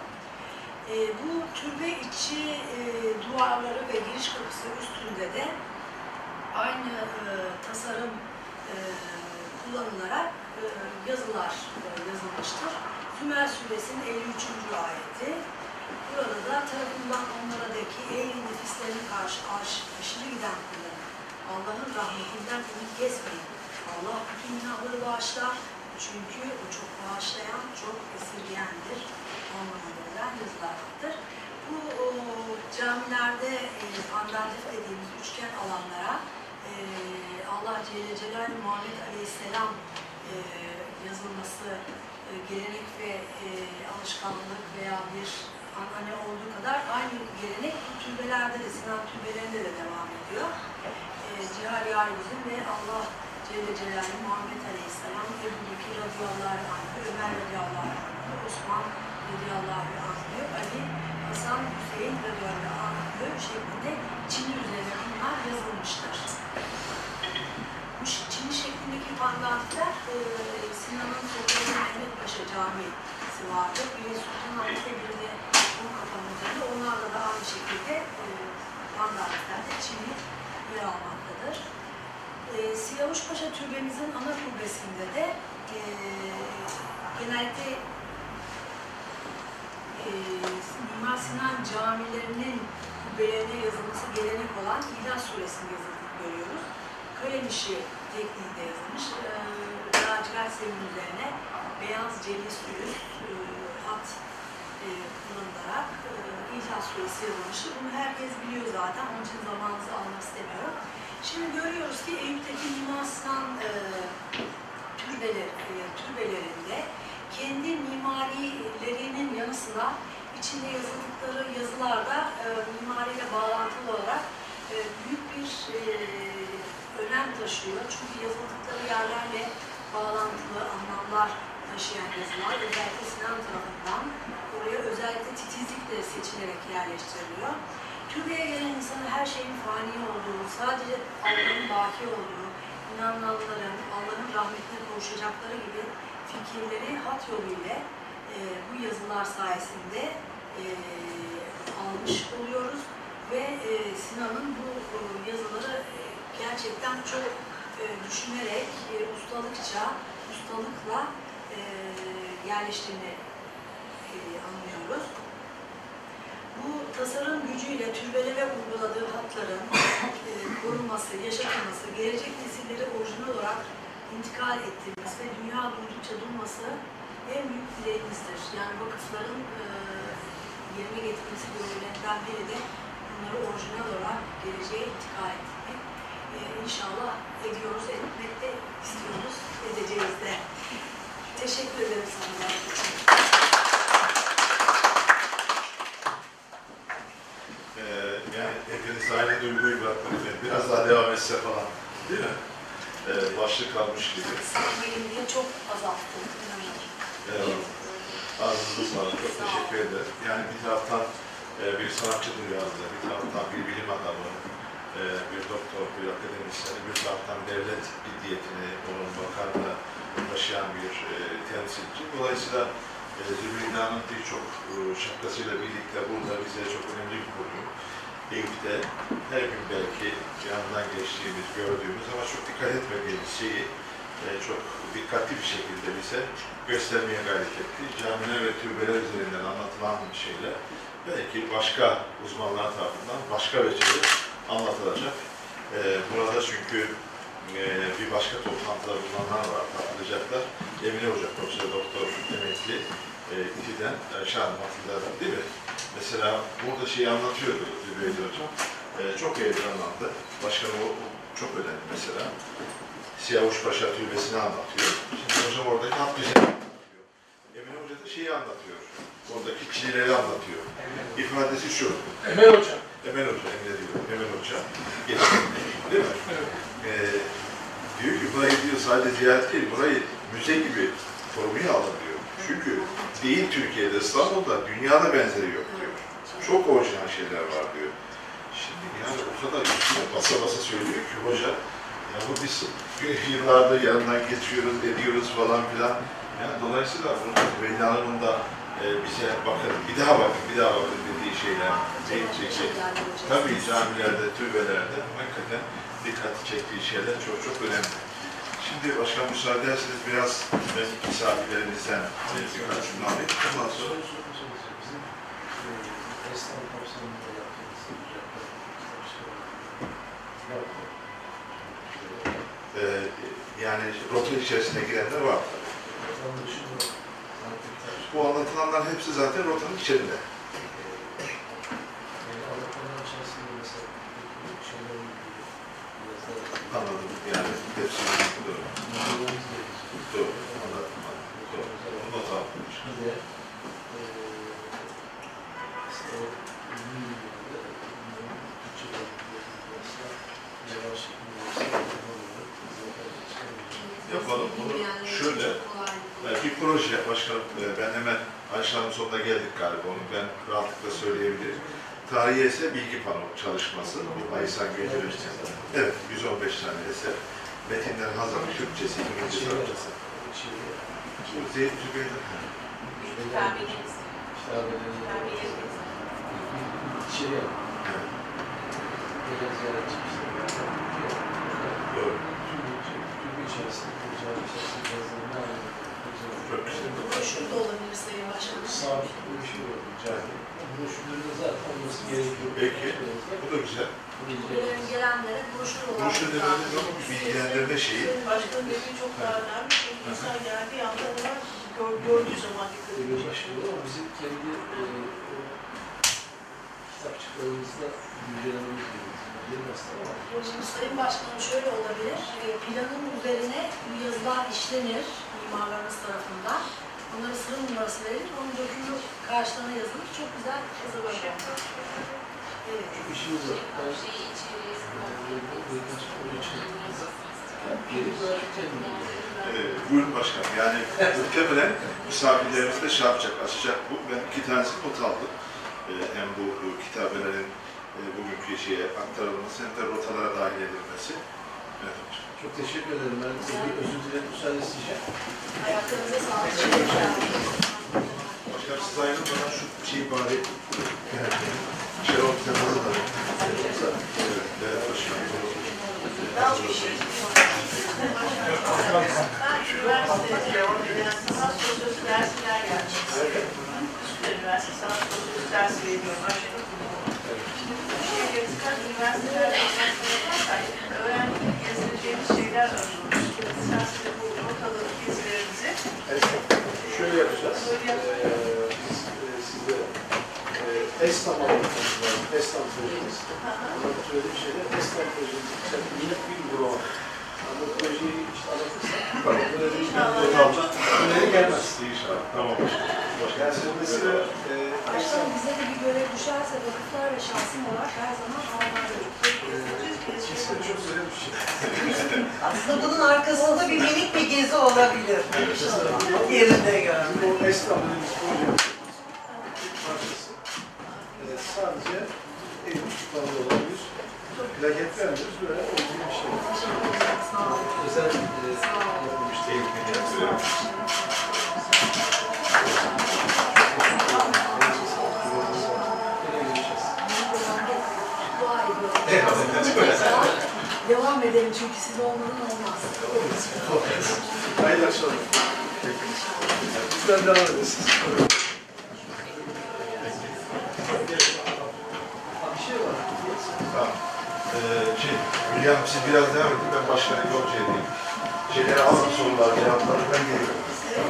Speaker 3: E, bu türbe içi e, duvarları ve giriş kapısı üstünde de aynı e, tasarım e, kullanılarak e, yazılar e, yazılmıştır. Sümer suresinin 53. ayeti. Burada da tarafından onlara de ki ey nefislerine karşı aş- aşırı giden kullarım. Allah'ın rahmetinden ümit kesmeyin. Allah bütün günahları bağışlar. Çünkü o çok bağışlayan, çok esirgeyendir. Anlamında veren yazılardır. Bu o, camilerde e, dediğimiz üçgen alanlara e, Allah Celle Celaluhu Muhammed Aleyhisselam e, yazılması e, gelenek ve e, alışkanlık veya bir anane olduğu kadar aynı gelenek türbelerde de, Sinan türbelerinde de devam ediyor. E, Cihar Yârizm ve Allah Celle Celaluhu Muhammed Aleyhisselam, Ebu Bekir radıyallahu anh, Ömer radıyallahu anh, Osman radıyallahu anh, Ali, Hasan, Hüseyin radıyallahu anh şeklinde Çin üzerine bunlar yazılmıştır. Bu şi- Çin'i pandantlar e, Sinan'ın Sultan Mehmet Paşa Camii'si vardı. Biri Sultanahmet'te biri de Kumkapı'nın üzerinde. Onlarla da aynı şekilde e, pandantlerde Çin'i yer almaktadır. E, Siyavuş Paşa Türbemizin ana kubbesinde de e, genellikle e, Mimar Sinan camilerinin kubbelerine yazılması gelenek olan İhlas Suresinin yazıldığını görüyoruz. Kalem işi tekniğinde yazılmış. E, lacivert üzerine beyaz ceviz suyu e, hat e, kullanılarak e, İcaz Suresi yazılmıştır. Bunu herkes biliyor zaten. Onun için zamanınızı almak istemiyorum. Şimdi görüyoruz ki Eyüp'teki Mimar Sinan e, türbeler, e, türbelerinde kendi mimarilerinin yanı sıra içinde yazıldıkları yazılarda e, mimariyle bağlantılı olarak e, büyük bir e, önem taşıyor. Çünkü yazıldıkları yerlerle bağlantılı anlamlar taşıyan yazılar özellikle Sinan tarafından oraya özellikle titizlikle seçilerek yerleştiriliyor. Türkiye'ye gelen insanın her şeyin fani olduğu, sadece Allah'ın baki olduğu, inananların Allah'ın rahmetine kavuşacakları gibi fikirleri hat yoluyla e, bu yazılar sayesinde e, almış oluyoruz ve e, Sinan'ın bu e, yazıları e, gerçekten çok e, düşünerek, e, ustalıkça, ustalıkla e, yerleştiğini e, anlıyoruz. Bu tasarım gücüyle türbelere uyguladığı hatların e, korunması, yaşatılması, gelecek nesillere orijinal olarak intikal ettirmesi ve dünya duydukça durması en büyük dileğimizdir. Yani vakıfların e, yerine getirmesi görevlerinden biri de bunları orijinal olarak geleceğe intikal ettirmek. E, inşallah ediyoruz, etmek de istiyoruz, edeceğiz de. Teşekkür ederim sana.
Speaker 1: Ee, yani hepiniz aynı duyguyu bırakmadınız. Biraz daha devam etse falan. Değil mi? Ee, başlık kalmış gibi.
Speaker 3: Diye çok azalttım.
Speaker 1: Evet. Ağzınıza sağlık. Çok teşekkür ederim. Yani bir taraftan e, bir sanatçı dünyasında, bir taraftan bir bilim adamı, bir doktor, bir akademisyen, bir taraftan devlet ciddiyetini, onun bakanlığı taşıyan bir e, temsilci. Dolayısıyla e, Zübeyira'nın birçok e, şapkasıyla birlikte burada bize çok önemli bir konu. Eyüp'te her gün belki yanından geçtiğimiz, gördüğümüz ama çok dikkat etmediğimiz şeyi e, çok dikkatli bir şekilde bize göstermeye gayret etti. Camiler ve türbeler üzerinden anlatılan şeyler belki başka uzmanlar tarafından başka vecihle anlatılacak. E, burada çünkü e, bir başka toplantıda bulunanlar var, katılacaklar. Emine Hoca, Profesör Doktor emekli e, İTİ'den, Şahin Hatırlar'dan değil mi? Mesela burada şeyi anlatıyordu Zübeyde Hocam. E, çok heyecanlandı. Başkan o çok önemli mesela. Siyavuş Paşa Türbesi'ni anlatıyor. Şimdi hocam oradaki hat anlatıyor. Emine Hoca da şeyi anlatıyor. Oradaki çileleri anlatıyor. İfadesi şu.
Speaker 2: Emel Hocam.
Speaker 1: Emel Hoca, Emine diyorum. Emel Hoca. Geçen, değil mi?
Speaker 2: Evet.
Speaker 1: Ee, diyor ki burayı diyor sadece ziyaret değil, burayı müze gibi korumaya alın diyor. Çünkü değil Türkiye'de, İstanbul'da, dünyada benzeri yok diyor. Çok orijinal şeyler var diyor. Şimdi yani o kadar üstüne basa basa söylüyor ki hoca, ya bu biz yıllardır yanından geçiyoruz, ediyoruz falan filan. Yani dolayısıyla bunun Veli Hanım'ın da e, bize bakın, bir daha bakın, bir daha bakın dediği şeyler, çekecek şey. Tabii camilerde, türbelerde hakikaten dikkati çektiği şeyler çok çok önemli. Şimdi başkan müsaade ederseniz biraz ben misafirlerimizden e, birkaç cümle alayım. Ondan sonra
Speaker 7: Bizim e, esnaf kapsamında yaptığımız
Speaker 1: e, yani rota içerisine girenler var.
Speaker 7: da
Speaker 1: Bu anlatılanlar hepsi zaten rotanın içinde. Anladım yani hepsi doğru.
Speaker 7: Yazılarımız gerekecek.
Speaker 1: Doğru. Anladım. Doğru. Not aldım.
Speaker 7: Bir de e, işte o ünlü yıllarda bunların Türkçe yazılması yavaş
Speaker 1: Yapalım bunu şöyle. Yani bir proje, başkanım e, ben hemen Ayşe'nin sonuna geldik galiba onu ben rahatlıkla söyleyebilirim. Tarihi eser bilgi pano çalışması, bu Aysan Gönül'ün Evet, 115 tane eser. Metinler hazır, Türkçesi, Zeyd Zübeyir'den.
Speaker 6: Terbiyeniz. Terbiyeniz.
Speaker 7: İçeriye
Speaker 1: Evet,
Speaker 7: böyle ziyaret çıkmışlar.
Speaker 1: doğru.
Speaker 7: Türkiye içerisinde yazılarını alıyor.
Speaker 1: Çok
Speaker 3: Broşürde olabilir Sayın Başkanım.
Speaker 7: Sabit bir şey yok. Cahil. Broşürlerinde zaten olması gerekiyor.
Speaker 1: Peki. Bu da güzel.
Speaker 3: Gelen- Gelenlere broşür olarak.
Speaker 1: Broşürde böyle bir bilgilendirme şeyi.
Speaker 4: Başkanım dediği çok daha önemli. Çünkü İnsan geldiği anda hemen gör, gördüğü zaman dikkat
Speaker 7: Belediye
Speaker 4: edecek.
Speaker 7: başkanı ama bizim kendi e, o kitapçıklarımızda güncellememiz gerekiyor.
Speaker 3: Şimdi Sayın Başkanım şöyle olabilir, e, planın üzerine yazılar işlenir mimarlarımız tarafından. Onlara sıra numarası verilir, onun dökümü karşılığına yazılır, çok güzel hazırlanır. Evet.
Speaker 7: Çok işimiz var. Ben bırakıp kendimi.
Speaker 1: Ee, buyurun başkanım. Yani muhtemelen misafirlerimiz de şey yapacak, açacak bu. Ben iki tanesini not aldım. Ee, hem bu, bu kitabelerin e, bugünkü şeye aktarılması hem de rotalara dahil edilmesi.
Speaker 7: Çok teşekkür ederim. Ben size özür dilerim. Müsaade isteyeceğim.
Speaker 3: Ayaklarınıza sağlık.
Speaker 1: Başkanım siz ayrılmadan şu şeyi bari şey o kitabını da Evet, evet başkanım.
Speaker 4: Şey. Ben üniversitede devam eden sanat sosyoloji dersler gerçekten. Üsküdar Üniversitesi sanat sosyoloji dersi veriyorum. Şimdi bu çıkan üniversitelerde şeyler arıyoruz. Üniversitede bu rotaları, gezilerimizi
Speaker 7: Şöyle yapacağız. Ee, biz e, size e, Esnaf anlatmamız lazım. Esnaf projemiz. Ama söylediğim şeyler Esnaf projemiz. Minik bir bu projeyi işte anlatırsak böyle bir öneri gelmez.
Speaker 1: İnşallah. Tamam.
Speaker 7: Yani dolayısıyla e,
Speaker 3: Başkanım bize de bir görev düşerse vakıflar ve şahsım olarak her zaman ağlarım.
Speaker 7: Kesin çok güzel bir şey.
Speaker 5: Aslında bunun arkasında bir minik bir gezi olabilir. Yerinde gör.
Speaker 7: Şimdi o esnaf dediğimiz projenin bir parçası sadece el küçüklerinde olan bir plaket vermiyoruz. Böyle olduğu bir şey.
Speaker 3: Sağ olun.
Speaker 7: Özel yapılmış.
Speaker 3: Dua ediyorum. Devam edelim çünkü siz olmadan olmaz.
Speaker 7: Hayırlı akşamlar. Bizden devam edesiniz. Bir şey var.
Speaker 1: Tamam. Ee, Hanım siz biraz devam edin. Ben başkanı yolcu edeyim. Şeyleri alın sorular, cevapları ben geliyorum.
Speaker 4: Hocam.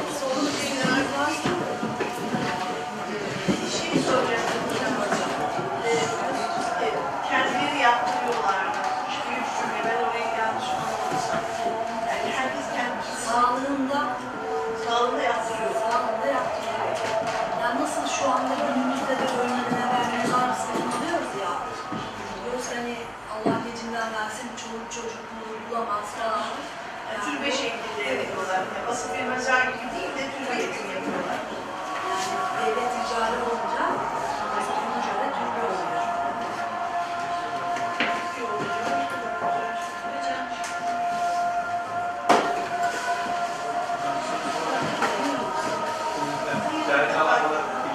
Speaker 3: Sağlığında
Speaker 4: sağlığında yaptırıyor.
Speaker 3: sağlığında yaptırıyor. Yani nasıl şu anda falan. Yani
Speaker 4: Türbe şeklinde yapıyorlar. Yani Basit bir mezar gibi değil de türbe gibi yapıyorlar.
Speaker 3: Yani devlet ticari olunca ona göre türbe oluyor.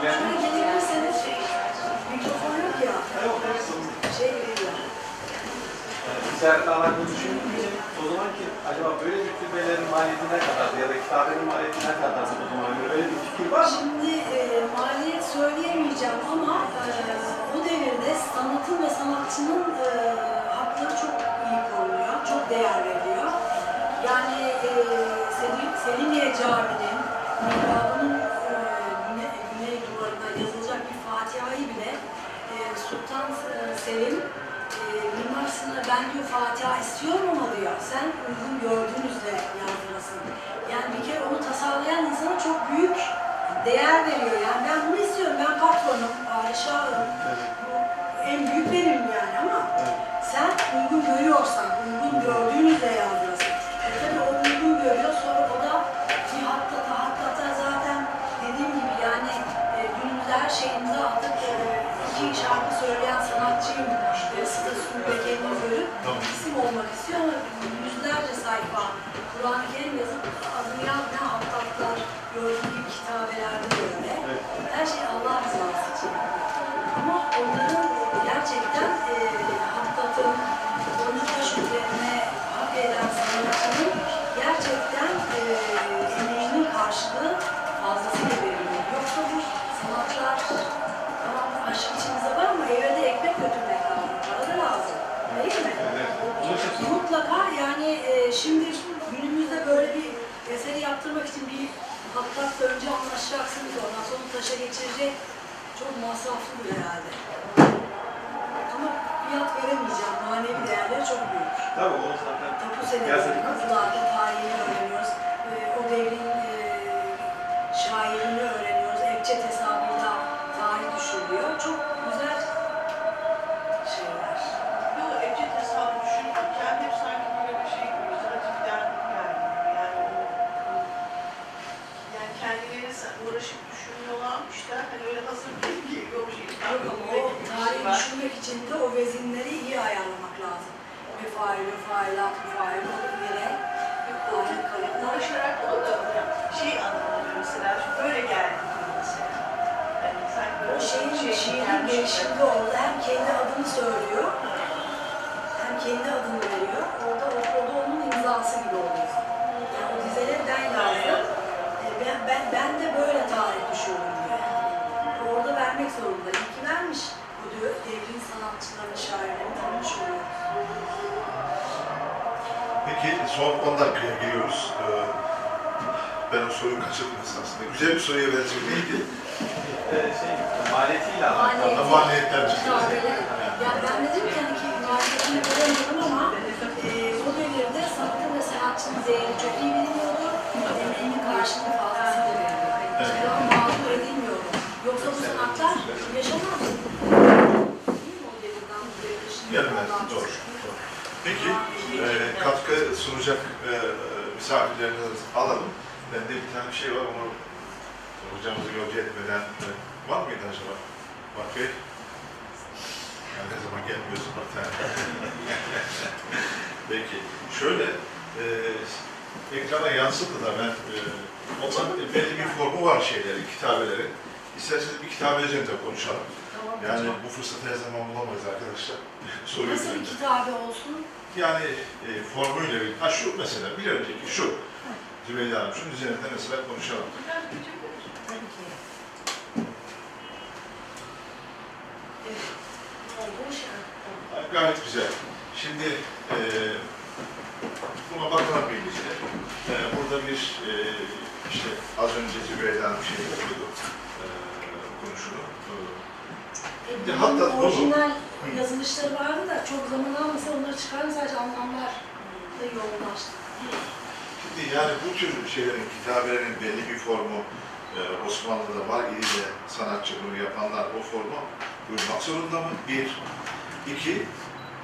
Speaker 3: Şöyle gelebilirseniz mikrofon yok ya. Şey veriyor.
Speaker 8: O zaman ki acaba böyle bir türbelerin maliyeti ne kadar ya da kitabenin maliyeti ne kadar zaman öyle bir fikir var mı?
Speaker 3: Şimdi e, maliyet söyleyemeyeceğim ama e, o devirde sanatın ve sanatçının e, hakları çok iyi korunuyor, çok değer veriliyor. Yani e, Selim, Selimiye Camii'nin mihrabının e, güne, güney duvarına yazılacak bir Fatiha'yı bile e, Sultan e, Selim Sinan'a ben diyor Fatiha istiyorum ama diyor sen uygun gördüğünüzde yazdırasın. Yani bir kere onu tasarlayan insana çok büyük değer veriyor. Yani ben bunu istiyorum, ben patronum, padişahım. Bu en büyük benim yani ama sen uygun görüyorsan, uygun gördüğünüzde yazdırasın. E tabii o uygun görüyor, sonra o da bir hattata zaten dediğim gibi yani e, günümüzde her şeyimize atıp e, iki şarkı söyleyen sanatçıyım görüp isim olmak istiyor ama yüzlerce sayfa Kur'an-ı Kerim yazıp adını yazmayan hattatlar, gördüğüm gibi kitabelerde de öyle. Her şey Allah rızası için. Ama onların eseri yaptırmak için bir hattatla önce anlaşacaksınız. Ondan sonra taşa geçirecek. Çok masraflı herhalde. Ama fiyat veremeyeceğim. Manevi değerleri çok büyük.
Speaker 8: Tabii o zaten
Speaker 3: Tapu
Speaker 8: Gerçekten.
Speaker 3: kazılarda tarihini öğreniyoruz. Ee, o devrin e, şairini düşünmek için de o vezinleri iyi ayarlamak lazım. Mefail, mefailat, mefail, o yere.
Speaker 4: Uğraşarak o da şey anlamadım mesela, şu böyle geldi mesela. Yani sanki
Speaker 3: O şeyin,
Speaker 4: şey
Speaker 3: şiirin gelişimde orada hem kendi adını söylüyor, hem kendi adını veriyor. Orada o, o da onun imzası gibi oluyor. Yani o dizeleri ben yazdım. E, Ben, ben, ben de böyle Bu diyor devrin sanatçılarını, şairlerini tanımış oluyor.
Speaker 1: Peki son 10 dakikaya giriyoruz. Ee, ben o soruyu kaçırdım esasında. Güzel bir soruya benziyor. Neydi?
Speaker 8: e, şey maliyetiyle alakalı.
Speaker 1: Maliyetler çıktı.
Speaker 3: Ya ben dedim ki hani ki maliyetini göremiyorum ama e, o devirde sanatın ve sanatçının değeri çok iyi biliniyordu. Emeğinin karşılığı fazlasıyla veriliyor.
Speaker 1: Evet.
Speaker 3: Zaman mağdur edilmiyordu. Yoksa bu sanatlar yaşamazdı. Değil mi o devirden bu devire şimdi
Speaker 1: Gelmez. Doğru. Doğru. Peki e, katkı sunacak e, misafirlerinizi alalım. Bende bir tane şey var. Onu hocamızı yolcu etmeden e, var mıydı acaba? Bak Bey. Yani ne zaman gelmiyorsun bak sen. Peki. Şöyle e, ekrana yansıdı da ben e, onların belli bir formu var şeyleri, kitabeleri. İsterseniz bir kitabe üzerinde konuşalım. Yani bu fırsatı her zaman bulamayız arkadaşlar. Soruyu
Speaker 3: Nasıl bir
Speaker 1: üzerinde.
Speaker 3: kitabe olsun?
Speaker 1: Yani e, formuyla bir, ha şu mesela bir önceki şu. Zübeyde Hanım, şunun üzerinde mesela konuşalım.
Speaker 3: Evet.
Speaker 1: Gayet güzel. Şimdi e, buna bakarak birlikte e, burada bir e, işte az önce Zübeyde Hanım şey yapıyordu e, konuşunu. E,
Speaker 3: E,
Speaker 1: hatta
Speaker 3: bunun
Speaker 1: bunu-
Speaker 3: orijinal yazılışları vardı da çok zaman almasa onları çıkardım sadece anlamlar da yoğunlaştı.
Speaker 1: Şimdi yani bu tür şeylerin, kitabelerin belli bir formu e, Osmanlı'da var idi de sanatçı bunu yapanlar o formu uymak zorunda mı? Bir. İki,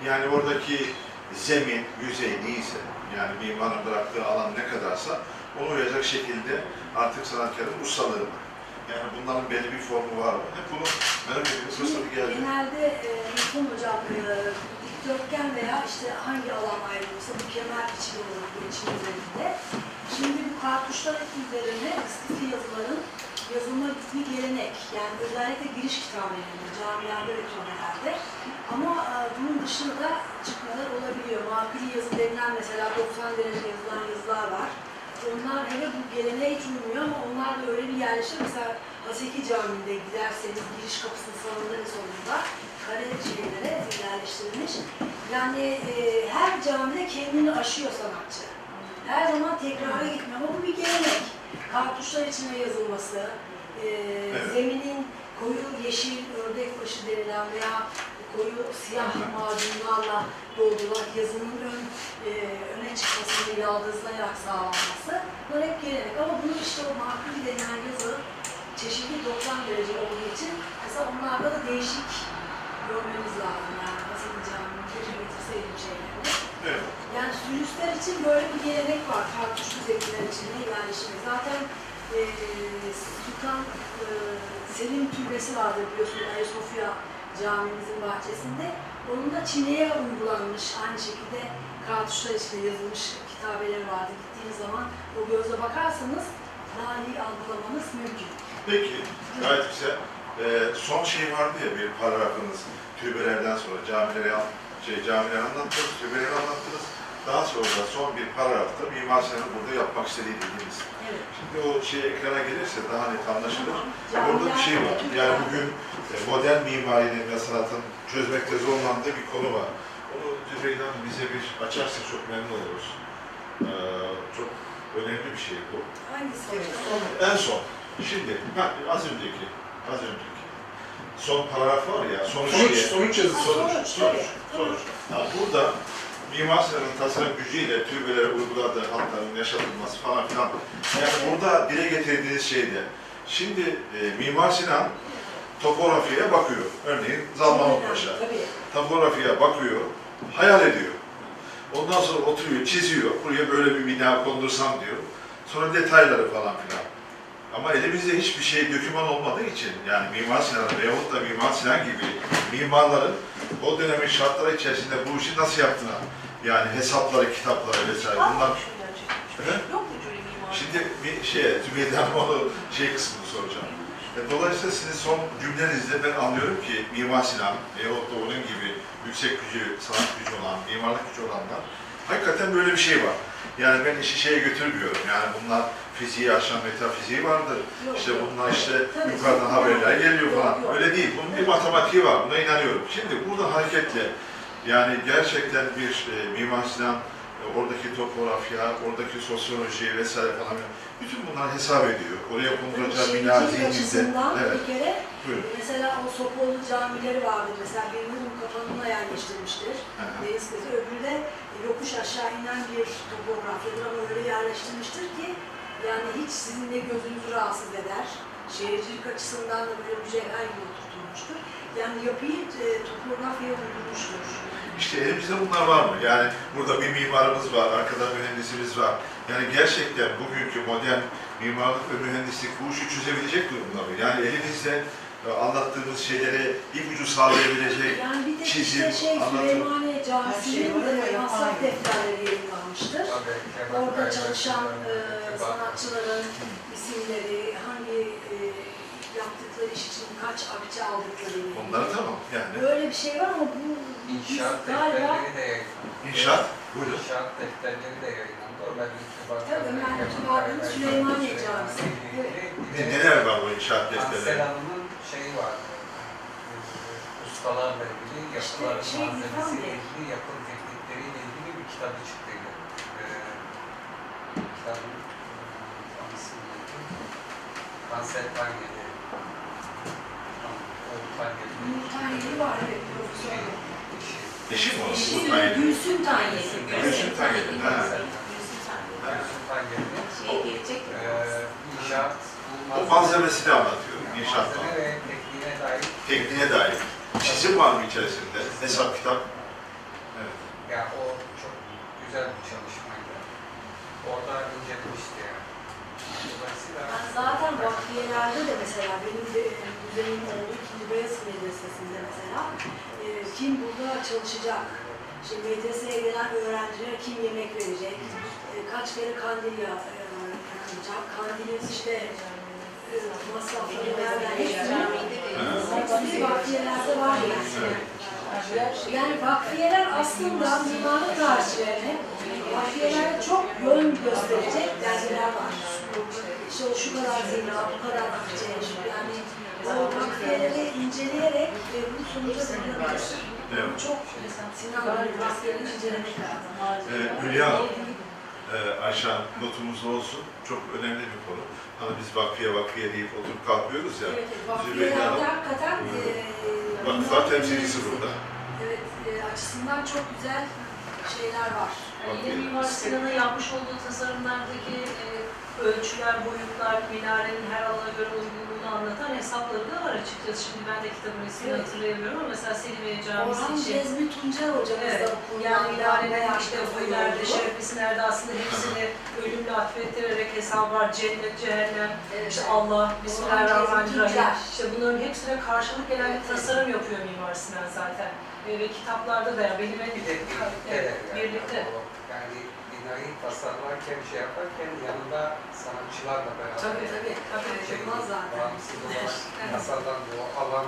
Speaker 1: yani oradaki zemin, yüzey neyse, yani mimarın bıraktığı alan ne kadarsa onu uyacak şekilde artık sanatkarın ustalığı var. Yani bunların belli bir formu var mı? Hep bunu merak ediyoruz. Fırsatı geldi.
Speaker 3: Genelde e, Hocam e, dikdörtgen veya işte hangi alan ayrılırsa bu kemer biçimi olur bu için üzerinde. Şimdi bu kartuşlar üzerine istifi yazıların yazılma bir gelenek. Yani özellikle giriş kitabelerinde, camilerde ve kütüphanelerde. Ama e, bunun dışında da çıkmalar olabiliyor. Makuli yazı denilen mesela 90 derece yazılan yazılar var. Onlar hele bu geleneğe hiç uymuyor ama onlar da öyle bir yerleşir. Mesela Haseki Camii'nde giderseniz giriş kapısının sağında ve solunda kare şeylere yerleştirilmiş. Yani e, her camide kendini aşıyor sanatçı. Her zaman tekrara gitmiyor ama bu bir gelenek. Kartuşlar içine yazılması, e, zeminin koyu yeşil ördek başı denilen veya koyu siyah macunlarla doldurulan yazının ön, e, öne çıkmasını yaldızlayarak sağlanması. Bunlar hep gelenek ama bunu işte o makul denilen yazı çeşitli 90 derece olduğu için mesela onlarda da değişik görmeniz lazım yani Hasan Camii'nin keşke getirseydim şeylerini.
Speaker 1: Evet.
Speaker 3: Yani sülüsler için böyle bir gelenek var, kartuşlu zekiler içinde yerleşmek. Zaten e, Sultan e, Selim Türbesi vardır biliyorsunuz Ayasofya camimizin bahçesinde. Onun da Çin'e uygulanmış aynı şekilde kartuşlar içinde yazılmış kitabeler vardı. Gittiğiniz zaman o gözle bakarsanız daha iyi algılamanız mümkün.
Speaker 1: Peki, gayet güzel. Ee, son şey vardı ya bir paragrafınız, türbelerden sonra camileri, an- şey, camileri anlattınız, türbeleri anlattınız. Daha sonra da son bir paragrafta Mimar Sinan'ın burada yapmak istediği dediğiniz.
Speaker 3: Evet.
Speaker 1: Şimdi o şey ekrana gelirse daha net anlaşılır.
Speaker 3: Camiler
Speaker 1: Orada bir şey var. Yani bugün e, modern mimarinin ve sanatın çözmekte zorlandığı bir konu var. Onu Zübeyde Hanım bize bir açarsa çok memnun oluruz. Ee, çok önemli bir şey bu.
Speaker 3: Hangisi
Speaker 5: Evet,
Speaker 3: hocam?
Speaker 5: son.
Speaker 1: En son, şimdi ha, az önceki, az önceki. Son paragraf var ya, sonuç,
Speaker 2: Sonuç,
Speaker 1: diye.
Speaker 2: sonuç yazısı.
Speaker 1: Sonuç,
Speaker 3: Sonuç,
Speaker 1: sonuç,
Speaker 3: evet.
Speaker 1: sonuç. Ha, burada Mimar Sinan'ın tasarım gücüyle türbelere uyguladığı hatların yaşatılması falan filan. Yani burada dile getirdiğiniz şeyde. Şimdi e, Mimar Sinan topografiye bakıyor. Örneğin Zalmanok Paşa. Topografiye bakıyor, hayal ediyor. Ondan sonra oturuyor, çiziyor. Buraya böyle bir bina kondursam diyor. Sonra detayları falan filan. Ama elimizde hiçbir şey doküman olmadığı için yani Mimar Sinan veyahut da Mimar Sinan gibi mimarların o dönemin şartları içerisinde bu işi nasıl yaptığına yani hesapları, kitapları vesaire bunlar?
Speaker 4: Yok mu cüri mimar?
Speaker 1: Şimdi bir şeye, Tümeyye'den onu şey kısmını soracağım. E, Dolayısıyla sizin son cümlenizde ben anlıyorum ki Mimar Sinan veyahut da onun gibi yüksek gücü, sanat gücü olan, mimarlık gücü olanlar hakikaten böyle bir şey var. Yani ben işi şeye götürmüyorum. Yani bunlar fiziği aşan metafiziği vardır.
Speaker 3: Yok,
Speaker 1: İşte bunlar işte
Speaker 3: Tabii,
Speaker 1: yukarıdan
Speaker 3: yok,
Speaker 1: haberler geliyor falan.
Speaker 3: yok.
Speaker 1: Öyle değil. Bunun bir matematiği var. Buna inanıyorum. Şimdi burada hareketle yani gerçekten bir e, Mimar Sinan e, oradaki topografya, oradaki sosyoloji vesaire falan bütün bunlar hesap ediyor. Oraya konduracağı bina zihninde. Evet.
Speaker 3: bir kere
Speaker 1: Buyurun.
Speaker 3: mesela o Sopoğlu camileri vardı. Mesela birini bunun kapanına yerleştirmiştir. Deniz kızı. Öbürü de yokuş aşağı inen bir topografyadır ama öyle yerleştirmiştir ki yani hiç sizin de gözünüzü rahatsız eder. Şehircilik açısından da böyle mücevher gibi oturtulmuştur. Yani yapıyı e, topografyaya uydurmuştur.
Speaker 1: İşte elimizde bunlar var mı? Yani burada bir mimarımız var, arkada mühendisimiz var. Yani gerçekten bugünkü modern mimarlık ve mühendislik bu işi çözebilecek durumda mı? Yani elimizde anlattığımız şeyleri ipucu sağlayabilecek
Speaker 3: Yani bir de
Speaker 1: çizim,
Speaker 3: işte şey
Speaker 1: anlatım.
Speaker 3: Süleymaniye
Speaker 5: şey
Speaker 3: Camisi'nin de masraf defterleri yayınlanmıştır. Orada çalışan e, sanatçıların isimleri, hangi e, yaptıkları iş için kaç akçe aldıkları
Speaker 1: Onları tamam yani.
Speaker 3: Böyle bir şey var ama bu
Speaker 9: İnşaat
Speaker 3: galiba
Speaker 9: defterleri de yayınlandı.
Speaker 1: İnşaat, buyurun.
Speaker 9: İnşaat defterleri de yayınlandı. Ömer İltibat'ın
Speaker 3: Tabii, Ömer İltibat'ın Süleymaniye Camisi.
Speaker 1: Ne, neler var bu inşaat defterleri?
Speaker 9: Hanım'ın şeyi vardı. Ustalarla ilgili, yapıların
Speaker 3: şey, İrfan
Speaker 9: malzemesiyle
Speaker 3: Bey.
Speaker 9: ilgili, yapım teknikleriyle ilgili bir kitabı çıktıydı. Ee, kitabın tam ismi neydi? Ansel Tanyeli. O Tanyeli.
Speaker 3: Nur Tanyeli var evet profesör.
Speaker 1: Eşi mi?
Speaker 3: Eşi
Speaker 1: Bu tane-
Speaker 3: Gülsüm Tanyeli.
Speaker 1: Gülsüm Tanyeli, ha.
Speaker 9: Gülsüm Tanyeli.
Speaker 4: Şey gelecek mi?
Speaker 9: Ee, inşaat,
Speaker 1: O malzemesini anlatıyor. İnşaat
Speaker 9: Malzeme ve dair
Speaker 1: Tekniğe dair. Çizim var mı içerisinde? Hesap kitap. Evet.
Speaker 9: Ya o çok güzel bir çalışmaydı. Orada incelemişti yani. Dolayısıyla
Speaker 3: Ben zaten vakfiyelerde de mesela benim de düzenim olduğu ikinci Beyaz Medresesi'nde mesela e, kim burada çalışacak, işte medreseye gelen öğrencilere kim yemek verecek, e, kaç kere kandil e, yakılacak, kandilin işte e, masrafları nereden hepsi vakfiyelerde var yani. Yani vakfiyeler aslında mimarlık tarihçilerine vakfiyelere çok yön gösterecek dergiler var. İşte o şu kadar zira, bu kadar akçe, yani o vakfiyeleri inceleyerek e, bu sonuca varılabilir.
Speaker 1: Evet.
Speaker 3: Çok Sinan Bey'in vakfiyelerini incelemek lazım.
Speaker 1: Ee, Hülya e, Ayşe Hanım notumuzda olsun. Çok önemli bir konu. Hani biz vakfiye vakfiye deyip oturup kalkıyoruz ya.
Speaker 3: Evet,
Speaker 1: Hanım,
Speaker 3: hakikaten e,
Speaker 1: vakıflar temsilcisi burada.
Speaker 3: Evet, e, açısından çok güzel şeyler var.
Speaker 6: Yani yine Mimar Sinan'ın yapmış olduğu tasarımlardaki e, ölçüler, boyutlar, minarenin her alana göre uygunluğunu anlatan hesapları da var açıkçası. Şimdi ben de kitabın ismini
Speaker 3: Evet.
Speaker 6: hatırlayamıyorum ama mesela Selimiye Camisi
Speaker 3: Orhan
Speaker 6: için.
Speaker 3: Cezmi Tuncer hocamız
Speaker 6: Evet,
Speaker 3: da
Speaker 6: yani minarenin işte
Speaker 3: bir
Speaker 6: boyu nerede, aslında hepsini ölümle atfettirerek hesap var. Cennet, cehennem,
Speaker 3: Evet.
Speaker 6: işte Allah, Bismillahirrahmanirrahim. İşte bunların hepsine karşılık gelen bir tasarım yapıyor Mimar Sinan zaten. E, ve kitaplarda da ya benim en
Speaker 9: bir de birlikte
Speaker 6: evet,
Speaker 9: yani.
Speaker 6: birlikte.
Speaker 9: Yani binayı tasarlarken şey yaparken yanında sanatçılarla beraber
Speaker 3: Tabii tabii. tabii.
Speaker 9: şey,
Speaker 3: Yapılmaz zaten.
Speaker 9: bağımsız olarak o alan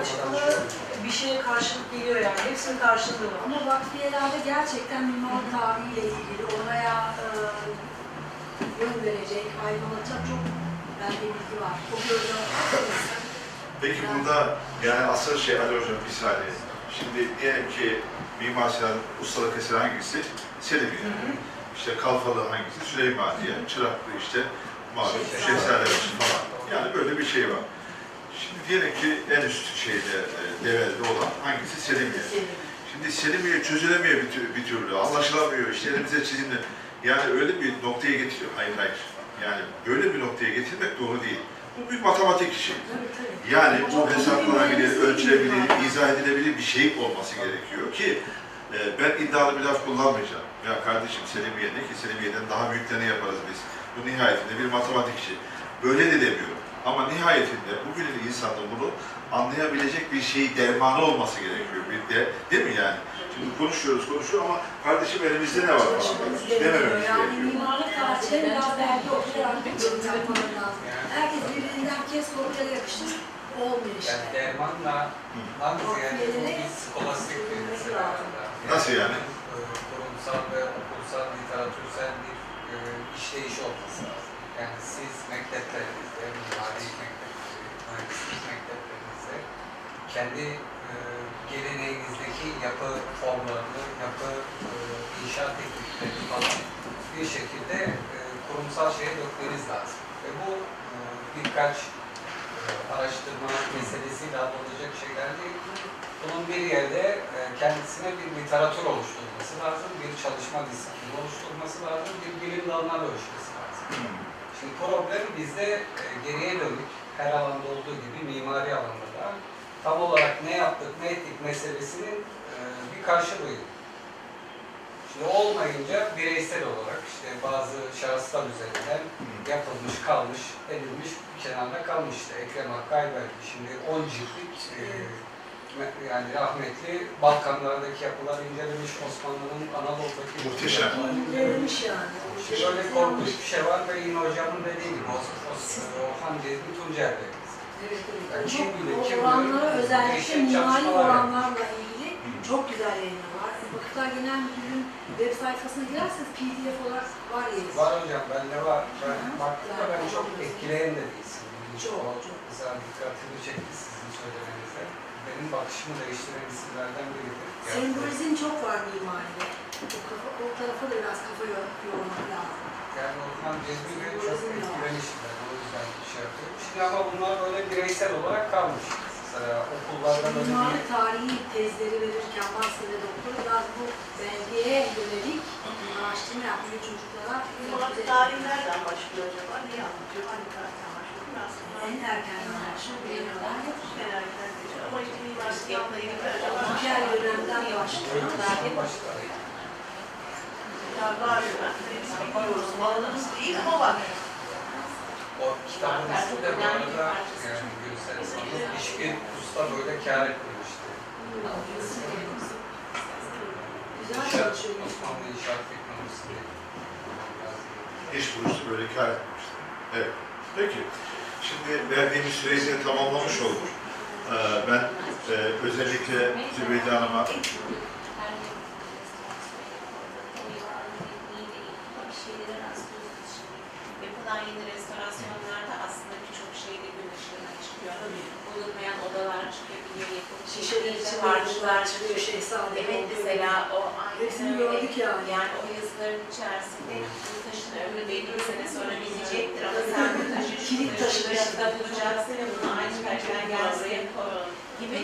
Speaker 6: açıklığı
Speaker 9: şey oldu.
Speaker 6: bir şeye karşılık geliyor yani. Hepsinin karşılığı var.
Speaker 3: Ama vakfiyelerde gerçekten mimarlık tarihiyle ilgili oraya e, yön verecek, aydınlatacak çok bence bilgi var. O gözle
Speaker 1: Peki burada yani asıl şey Ali Hocam bir saniye. Şimdi diyelim ki Mimar Sinan ustalık eseri hangisi? Selimiye. işte Kalfalı hangisi? Süleymaniye, Çıraklı işte malum Şehzadebaşı falan. Yani böyle bir şey var. Şimdi diyelim ki en üst şeyde, e, Develi'de olan hangisi? Selimiye. Şimdi Selimiye çözülemiyor bir, tür- bir türlü, anlaşılamıyor, işte elimize çizimle. Yani öyle bir noktaya getiriyor. Hayır hayır. Yani böyle bir noktaya getirmek doğru değil. Bu bir matematik işi. Yani bu hesaplanabilir, ölçülebilir, izah edilebilir bir şey olması gerekiyor ki e, ben iddialı bir laf kullanmayacağım. Ya kardeşim Selimiye ne ki Selimiye'den daha büyüklerini yaparız biz. Bu nihayetinde bir matematik işi. Böyle de demiyorum. Ama nihayetinde bugünün insanın bunu anlayabilecek bir şey dermanı olması gerekiyor. Bir de, değil mi yani? Şimdi konuşuyoruz, konuşuyor ama kardeşim elimizde ne var falan. Demememiz
Speaker 3: Yani
Speaker 1: gerekiyor.
Speaker 3: mimarlık tarihçileri biraz belki okuyarak bir yorum yapmaları lazım. Herkes birbirinden kes kopyala yapıştır. Olmuyor işte.
Speaker 9: Yani dermanla daha ziyade bu bir skolastik bir mesele.
Speaker 1: Nasıl yani?
Speaker 9: Kurumsal ve okulsal literatürsel bir e, işleyiş olması lazım. Yani siz mekteplerinizde, mimari mektepleri, mühendislik mekteplerinizde kendi e, geleneğinizdeki yapı formlarını, yapı e, inşaat tekniklerini falan bir şekilde e, kurumsal şeye dökmeniz lazım. Ve bu e, birkaç e, araştırma meselesiyle alınacak şeyler değil. Bunun bir yerde e, kendisine bir literatür oluşturması lazım, bir çalışma disiplini oluşturması lazım, bir bilim dalına dönüşmesi lazım. Şimdi problem bizde e, geriye dönük, her alanda olduğu gibi mimari alanda da tam olarak ne yaptık, ne ettik meselesinin e, bir karşılığı. Şimdi olmayınca bireysel olarak işte bazı şahıslar üzerinden yapılmış, kalmış, edilmiş, bir kenarda kalmış işte Ekrem Hakkı Ayberk. Şimdi 10 ciltlik e, yani rahmetli Balkanlardaki yapılar incelemiş, Osmanlı'nın Anadolu'daki
Speaker 1: Muhteşem.
Speaker 3: Verilmiş yani.
Speaker 9: Böyle korkunç bir şey var ve yine hocamın dediği gibi Orhan Cezmi Tuncer Bey.
Speaker 3: Evet, evet.
Speaker 9: Yani kim bilir,
Speaker 3: O
Speaker 9: kim
Speaker 3: oranlara özellikle mimari oranlarla ilgili çok güzel yayınlar var. Vakıflar Genel Müdürlüğü'nün web sayfasına girerseniz pdf olarak var yeri.
Speaker 9: Var hocam, bende var. Ben baktım da ben çok etkileyen de değilsin.
Speaker 3: Çok, çok.
Speaker 9: Güzel dikkatimi çekti sizin söylemenizde. Benim bakışımı değiştiren isimlerden biridir.
Speaker 3: Sembolizm çok var mimaride. O, kafa, o tarafa da biraz kafa yor- yormak lazım.
Speaker 9: Yani Osman Cezmi Bey çok etkilemişler. O yüzden bir şey yapıyorum. Şimdi ama bunlar böyle bireysel olarak kalmış. Mesela okullarda böyle
Speaker 3: Mimari
Speaker 9: bir...
Speaker 3: tarihi tezleri verirken ve doktor biraz bu belgeye yönelik araştırma yapıyor çocuklara.
Speaker 4: Mimarlık tarihi nereden başlıyor acaba? Neyi anlatıyor? Hangi tarihten başlıyor?
Speaker 3: En erken araştırma beğeniyorlar.
Speaker 4: merak ediyorum. Ama işte mimarlık yapmayı
Speaker 3: Diğer dönemden başlıyor.
Speaker 9: Başlar.
Speaker 4: Ya var biz biliyoruz. Alanımız değil ama var.
Speaker 9: O kitabın ismi de bu arada yani Gülsel Sanız hiçbir usta böyle kâr etmemişti.
Speaker 3: Güzel çalışıyor.
Speaker 9: Osmanlı İnşaat Teknolojisi diye.
Speaker 1: Hiç burası böyle kar etmemişti. Evet. Peki. Şimdi verdiğimiz süreyi de tamamlamış olduk. Ee, ben e, özellikle Zübeyde Hanım'a
Speaker 10: Yapılan yeni restorasyonlarda aslında birçok şeyde gün ışığına çıkıyor. Bulunmayan odalar çıkabiliyor, yapılmış
Speaker 3: Şişeler
Speaker 10: şekilde
Speaker 3: içinde
Speaker 10: harçlar
Speaker 3: yazılar çıkıyor, şehzade
Speaker 10: Evet mesela o
Speaker 3: Hepsini
Speaker 10: aynen öyle.
Speaker 3: gördük yani.
Speaker 10: Yani o yazıların içerisinde ömrü belli sene sonra bitecektir ama sen bu taşı
Speaker 3: Kilit taşı
Speaker 10: taşı başında bulacaksın ve bunu aynı gel buraya gibi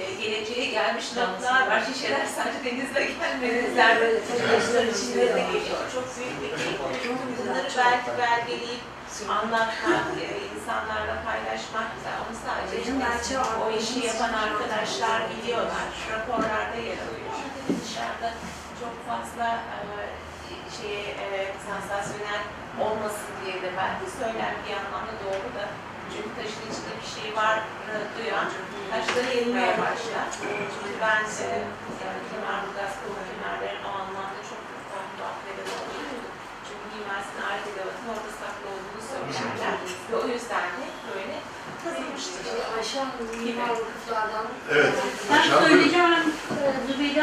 Speaker 10: e, geleceğe gelmiş notlar var. Şişeler sadece denizle gelmediler. Böyle taşlar içinde de geliyor. Çok büyük bir keyif. Bunları belki belgeleyip anlatmak, e, insanlarla paylaşmak da onu sadece
Speaker 3: belki
Speaker 10: o işi yapan arkadaşlar biliyorlar. Raporlarda yer alıyor. Dışarıda çok fazla e, şeye e, sansasyonel olmasın diye de belki söyler bir anlamda doğru da çünkü taşın içinde bir şey var e, duyan taşları yemeye başlar. Çünkü ben e, yani Kemal Burgaz Kulu Kemerlerin o anlamda çok farklı akbede oluyor. Çünkü Mimar Sinan Alet Edevatı'nın orada saklı olduğunu söylerler. Ve o yüzden de böyle kazılmıştır.
Speaker 3: Ayşe Hanım mimar vakıflardan.
Speaker 1: Evet.
Speaker 11: Ben
Speaker 1: Hocam,
Speaker 11: söyleyeceğim, e, Zübeyde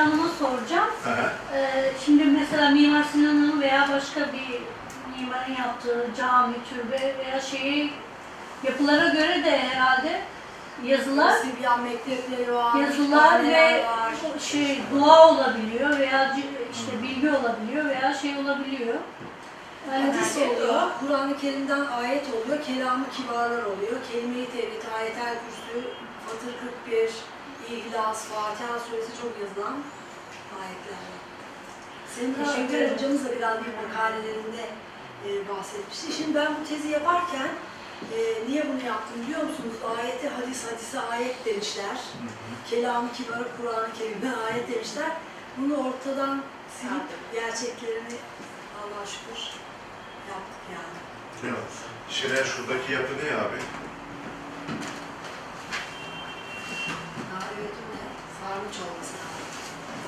Speaker 11: Hanım'a soracağım.
Speaker 1: Hı hı.
Speaker 11: E, Şimdi mesela Mimar Sinan'ın veya başka bir mimarın yaptığı cami, türbe veya şeyi yapılara göre de herhalde Yazılar,
Speaker 3: Sibyan mektepleri var,
Speaker 11: yazılar
Speaker 3: kütüphaneler
Speaker 11: ve
Speaker 3: var.
Speaker 11: şey dua olabiliyor veya c- işte bilgi olabiliyor veya şey olabiliyor. Yani
Speaker 3: Hadis oluyor, Kur'an-ı Kerim'den ayet oluyor, kelamı kibarlar oluyor, kelime-i tevhid, ayetel kürsü, Fatır 41, İhlas, Fatiha suresi çok yazılan ayetler var. Senin
Speaker 10: Teşekkür ederim.
Speaker 3: hocamız da biraz bir makalelerinde e, bahsetmişti. Şimdi ben bu tezi yaparken e, niye bunu yaptım biliyor musunuz? Ayete hadis, hadise ayet demişler. Kelamı kibarı Kur'an-ı Kerim'den ayet demişler. Bunu ortadan silip gerçeklerini Allah'a şükür yaptık yani.
Speaker 1: Değil mi? Şener şuradaki yapı ne abi?
Speaker 3: Ha, evet o ne? Sarnıç olması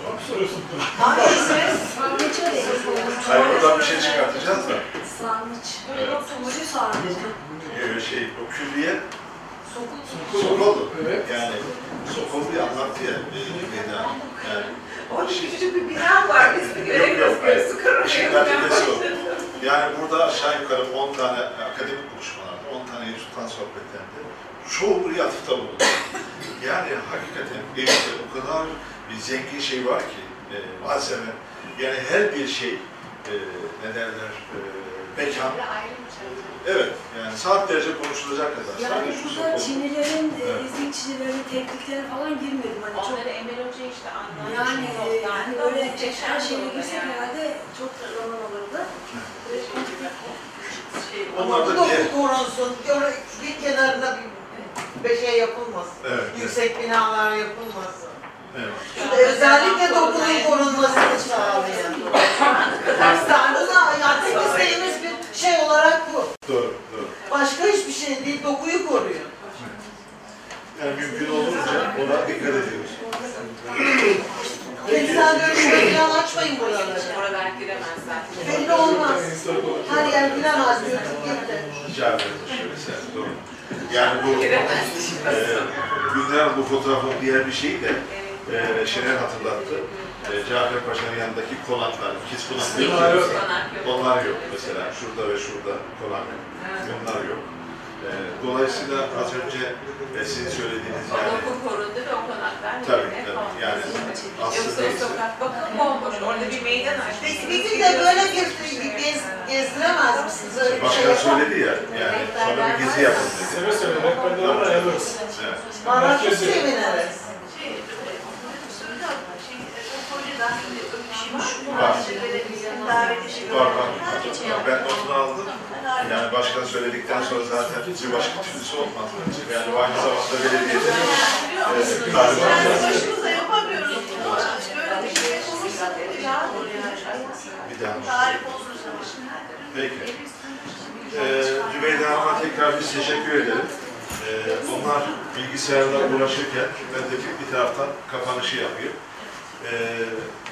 Speaker 3: lazım.
Speaker 2: Soruyorsun.
Speaker 3: Sarnıç
Speaker 1: oradan bir şey çıkartacağız da.
Speaker 3: Sarnıç.
Speaker 1: Evet.
Speaker 3: Ucu sarnıç.
Speaker 1: Ee, şey, o külliye
Speaker 6: Sokul.
Speaker 1: sokuldu.
Speaker 2: Evet.
Speaker 1: Yani sokuldu ya anlattı ya. e, Meydan. Yani
Speaker 10: Orada küçücük bir bina var. Biz bir.
Speaker 1: İşin neticesi o. Yani burada aşağı yukarı 10 tane akademik buluşmalarda, 10 tane Yusuf'tan sohbetlerinde çoğu buraya atıfta bulundu. Yani hakikaten elimizde o kadar bir zengin şey var ki, e, malzeme, yani her bir şey, e, ne derler, e, mekan, evet, yani saatlerce konuşulacak kadar.
Speaker 3: Yani burada
Speaker 1: sokul.
Speaker 3: Çinilerin, e,
Speaker 1: Evet.
Speaker 3: ezik Çinilerin tekniklerine falan girmedim. Hani çok
Speaker 10: Onları Emel Hoca işte anlatmış.
Speaker 3: yani e, hani
Speaker 10: notlarda.
Speaker 3: böyle
Speaker 10: Muhteşem
Speaker 3: her şeyle girsek
Speaker 10: yani.
Speaker 3: herhalde çok zaman alırdı.
Speaker 5: Ama
Speaker 1: Onlar
Speaker 5: bu
Speaker 1: da
Speaker 5: da
Speaker 1: diğer-
Speaker 5: korunsun. Bir kenarına bir, bir şey yapılmasın.
Speaker 1: Evet, evet,
Speaker 5: Yüksek binalar yapılmasın.
Speaker 1: Evet.
Speaker 5: Özellikle dokunun korunmasını sağlayan. Buna artık isteğimiz bir şey olarak bu.
Speaker 1: Doğru, doğru.
Speaker 5: Başka hiçbir şey değil, dokuyu koruyor.
Speaker 1: Yani mümkün olunca ona dikkat ediyoruz.
Speaker 5: Kentsel dönüşüme falan açmayın buraları.
Speaker 10: Oralar giremez zaten.
Speaker 5: Belli olmaz. Her yer giremez diyor. Gitti.
Speaker 1: Rica ederim şöyle sen, doğru. Yani bu e, Gündem bu fotoğrafın diğer bir şeyi de e, Şener hatırlattı. E, Cafer Paşa'nın yanındaki konaklar, ikiz konak diyor
Speaker 2: Onlar yok.
Speaker 1: Onlar yok mesela. Şurada ve şurada konak. Onlar yok. E, dolayısıyla az önce e, sizin söylediğiniz
Speaker 10: O
Speaker 1: yani
Speaker 10: doku korundu ve o konaklar
Speaker 1: Tabii, tabii. Yani
Speaker 10: Yoksa
Speaker 1: aslında
Speaker 10: o sokak bakın bomboş. Orada bir meydan.
Speaker 5: Peki bir gün de böyle bir, bir gez, gezdiremez misiniz? Öyle şey
Speaker 1: başkan
Speaker 5: yapar
Speaker 1: söyledi ya, yani sonra bir gezi yapın dedi.
Speaker 2: Seve seve rehberlerle ayarlarız.
Speaker 1: Evet.
Speaker 5: Bana çok seviniriz.
Speaker 4: Şey, söyle abla, şey, o projeden öpüşmüş,
Speaker 1: Var. Var. Ben notunu aldım. Yani başkan söyledikten sonra zaten bir başka türlüsü olmaz. Yani aynı zamanda belediyede e,
Speaker 4: Başımıza yapamıyoruz böyle bir şey
Speaker 1: bir daha.
Speaker 4: tarif olursa
Speaker 1: Peki. Ee, Hanım'a tekrar biz teşekkür edelim. Ee, onlar bilgisayarla uğraşırken ben de bir taraftan kapanışı yapayım. Ee,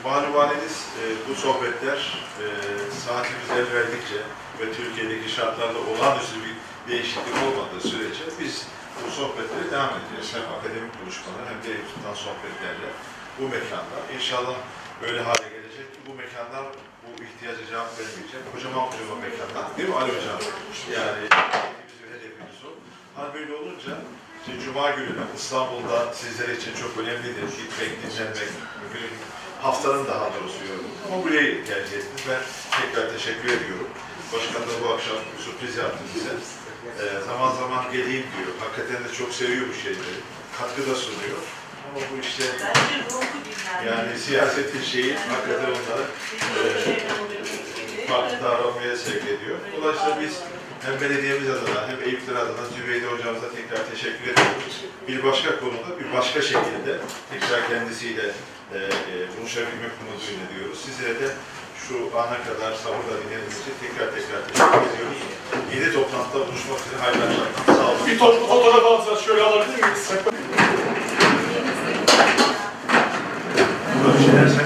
Speaker 1: Malumaneniz e, bu sohbetler e, saatimiz el verdikçe ve Türkiye'deki şartlarda olağanüstü bir değişiklik olmadığı sürece biz bu sohbetleri devam edeceğiz. Hem akademik buluşmalar hem de tutan sohbetlerle bu mekanda. İnşallah böyle hale gelecek ki bu mekanlar bu ihtiyaca cevap vermeyecek. Kocaman kocaman mekanlar. Değil mi Ali Hocam? Yani hedefimiz o. Hani böyle olunca işte Cuma günü İstanbul'da sizler için çok önemlidir. Gitmek, dinlenmek, bugün haftanın daha doğrusu yorum. Ama burayı tercih ettiniz. Ben tekrar teşekkür ediyorum. Başkan da bu akşam bir sürpriz yaptı bize. Ee, zaman zaman geleyim diyor. Hakikaten de çok seviyor bu şeyleri. Katkı da sunuyor. Ama bu işte yani siyasetin şeyi hakikaten onları farklı davranmaya sevk ediyor. Dolayısıyla biz hem belediyemiz adına hem Eyüpler adına Zübeyde hocamıza tekrar teşekkür ediyoruz. Bir başka konuda, bir başka şekilde tekrar kendisiyle e, e, buluşabilmek umuduyla diyoruz. Sizlere de şu ana kadar sabırla dinlediğiniz için tekrar tekrar teşekkür ediyorum. Yeni toplantıda buluşmak üzere hayırlı akşamlar. Sağ olun.
Speaker 2: Bir toplu fotoğraf alacağız. Şöyle alabilir miyiz? Böyle şeyler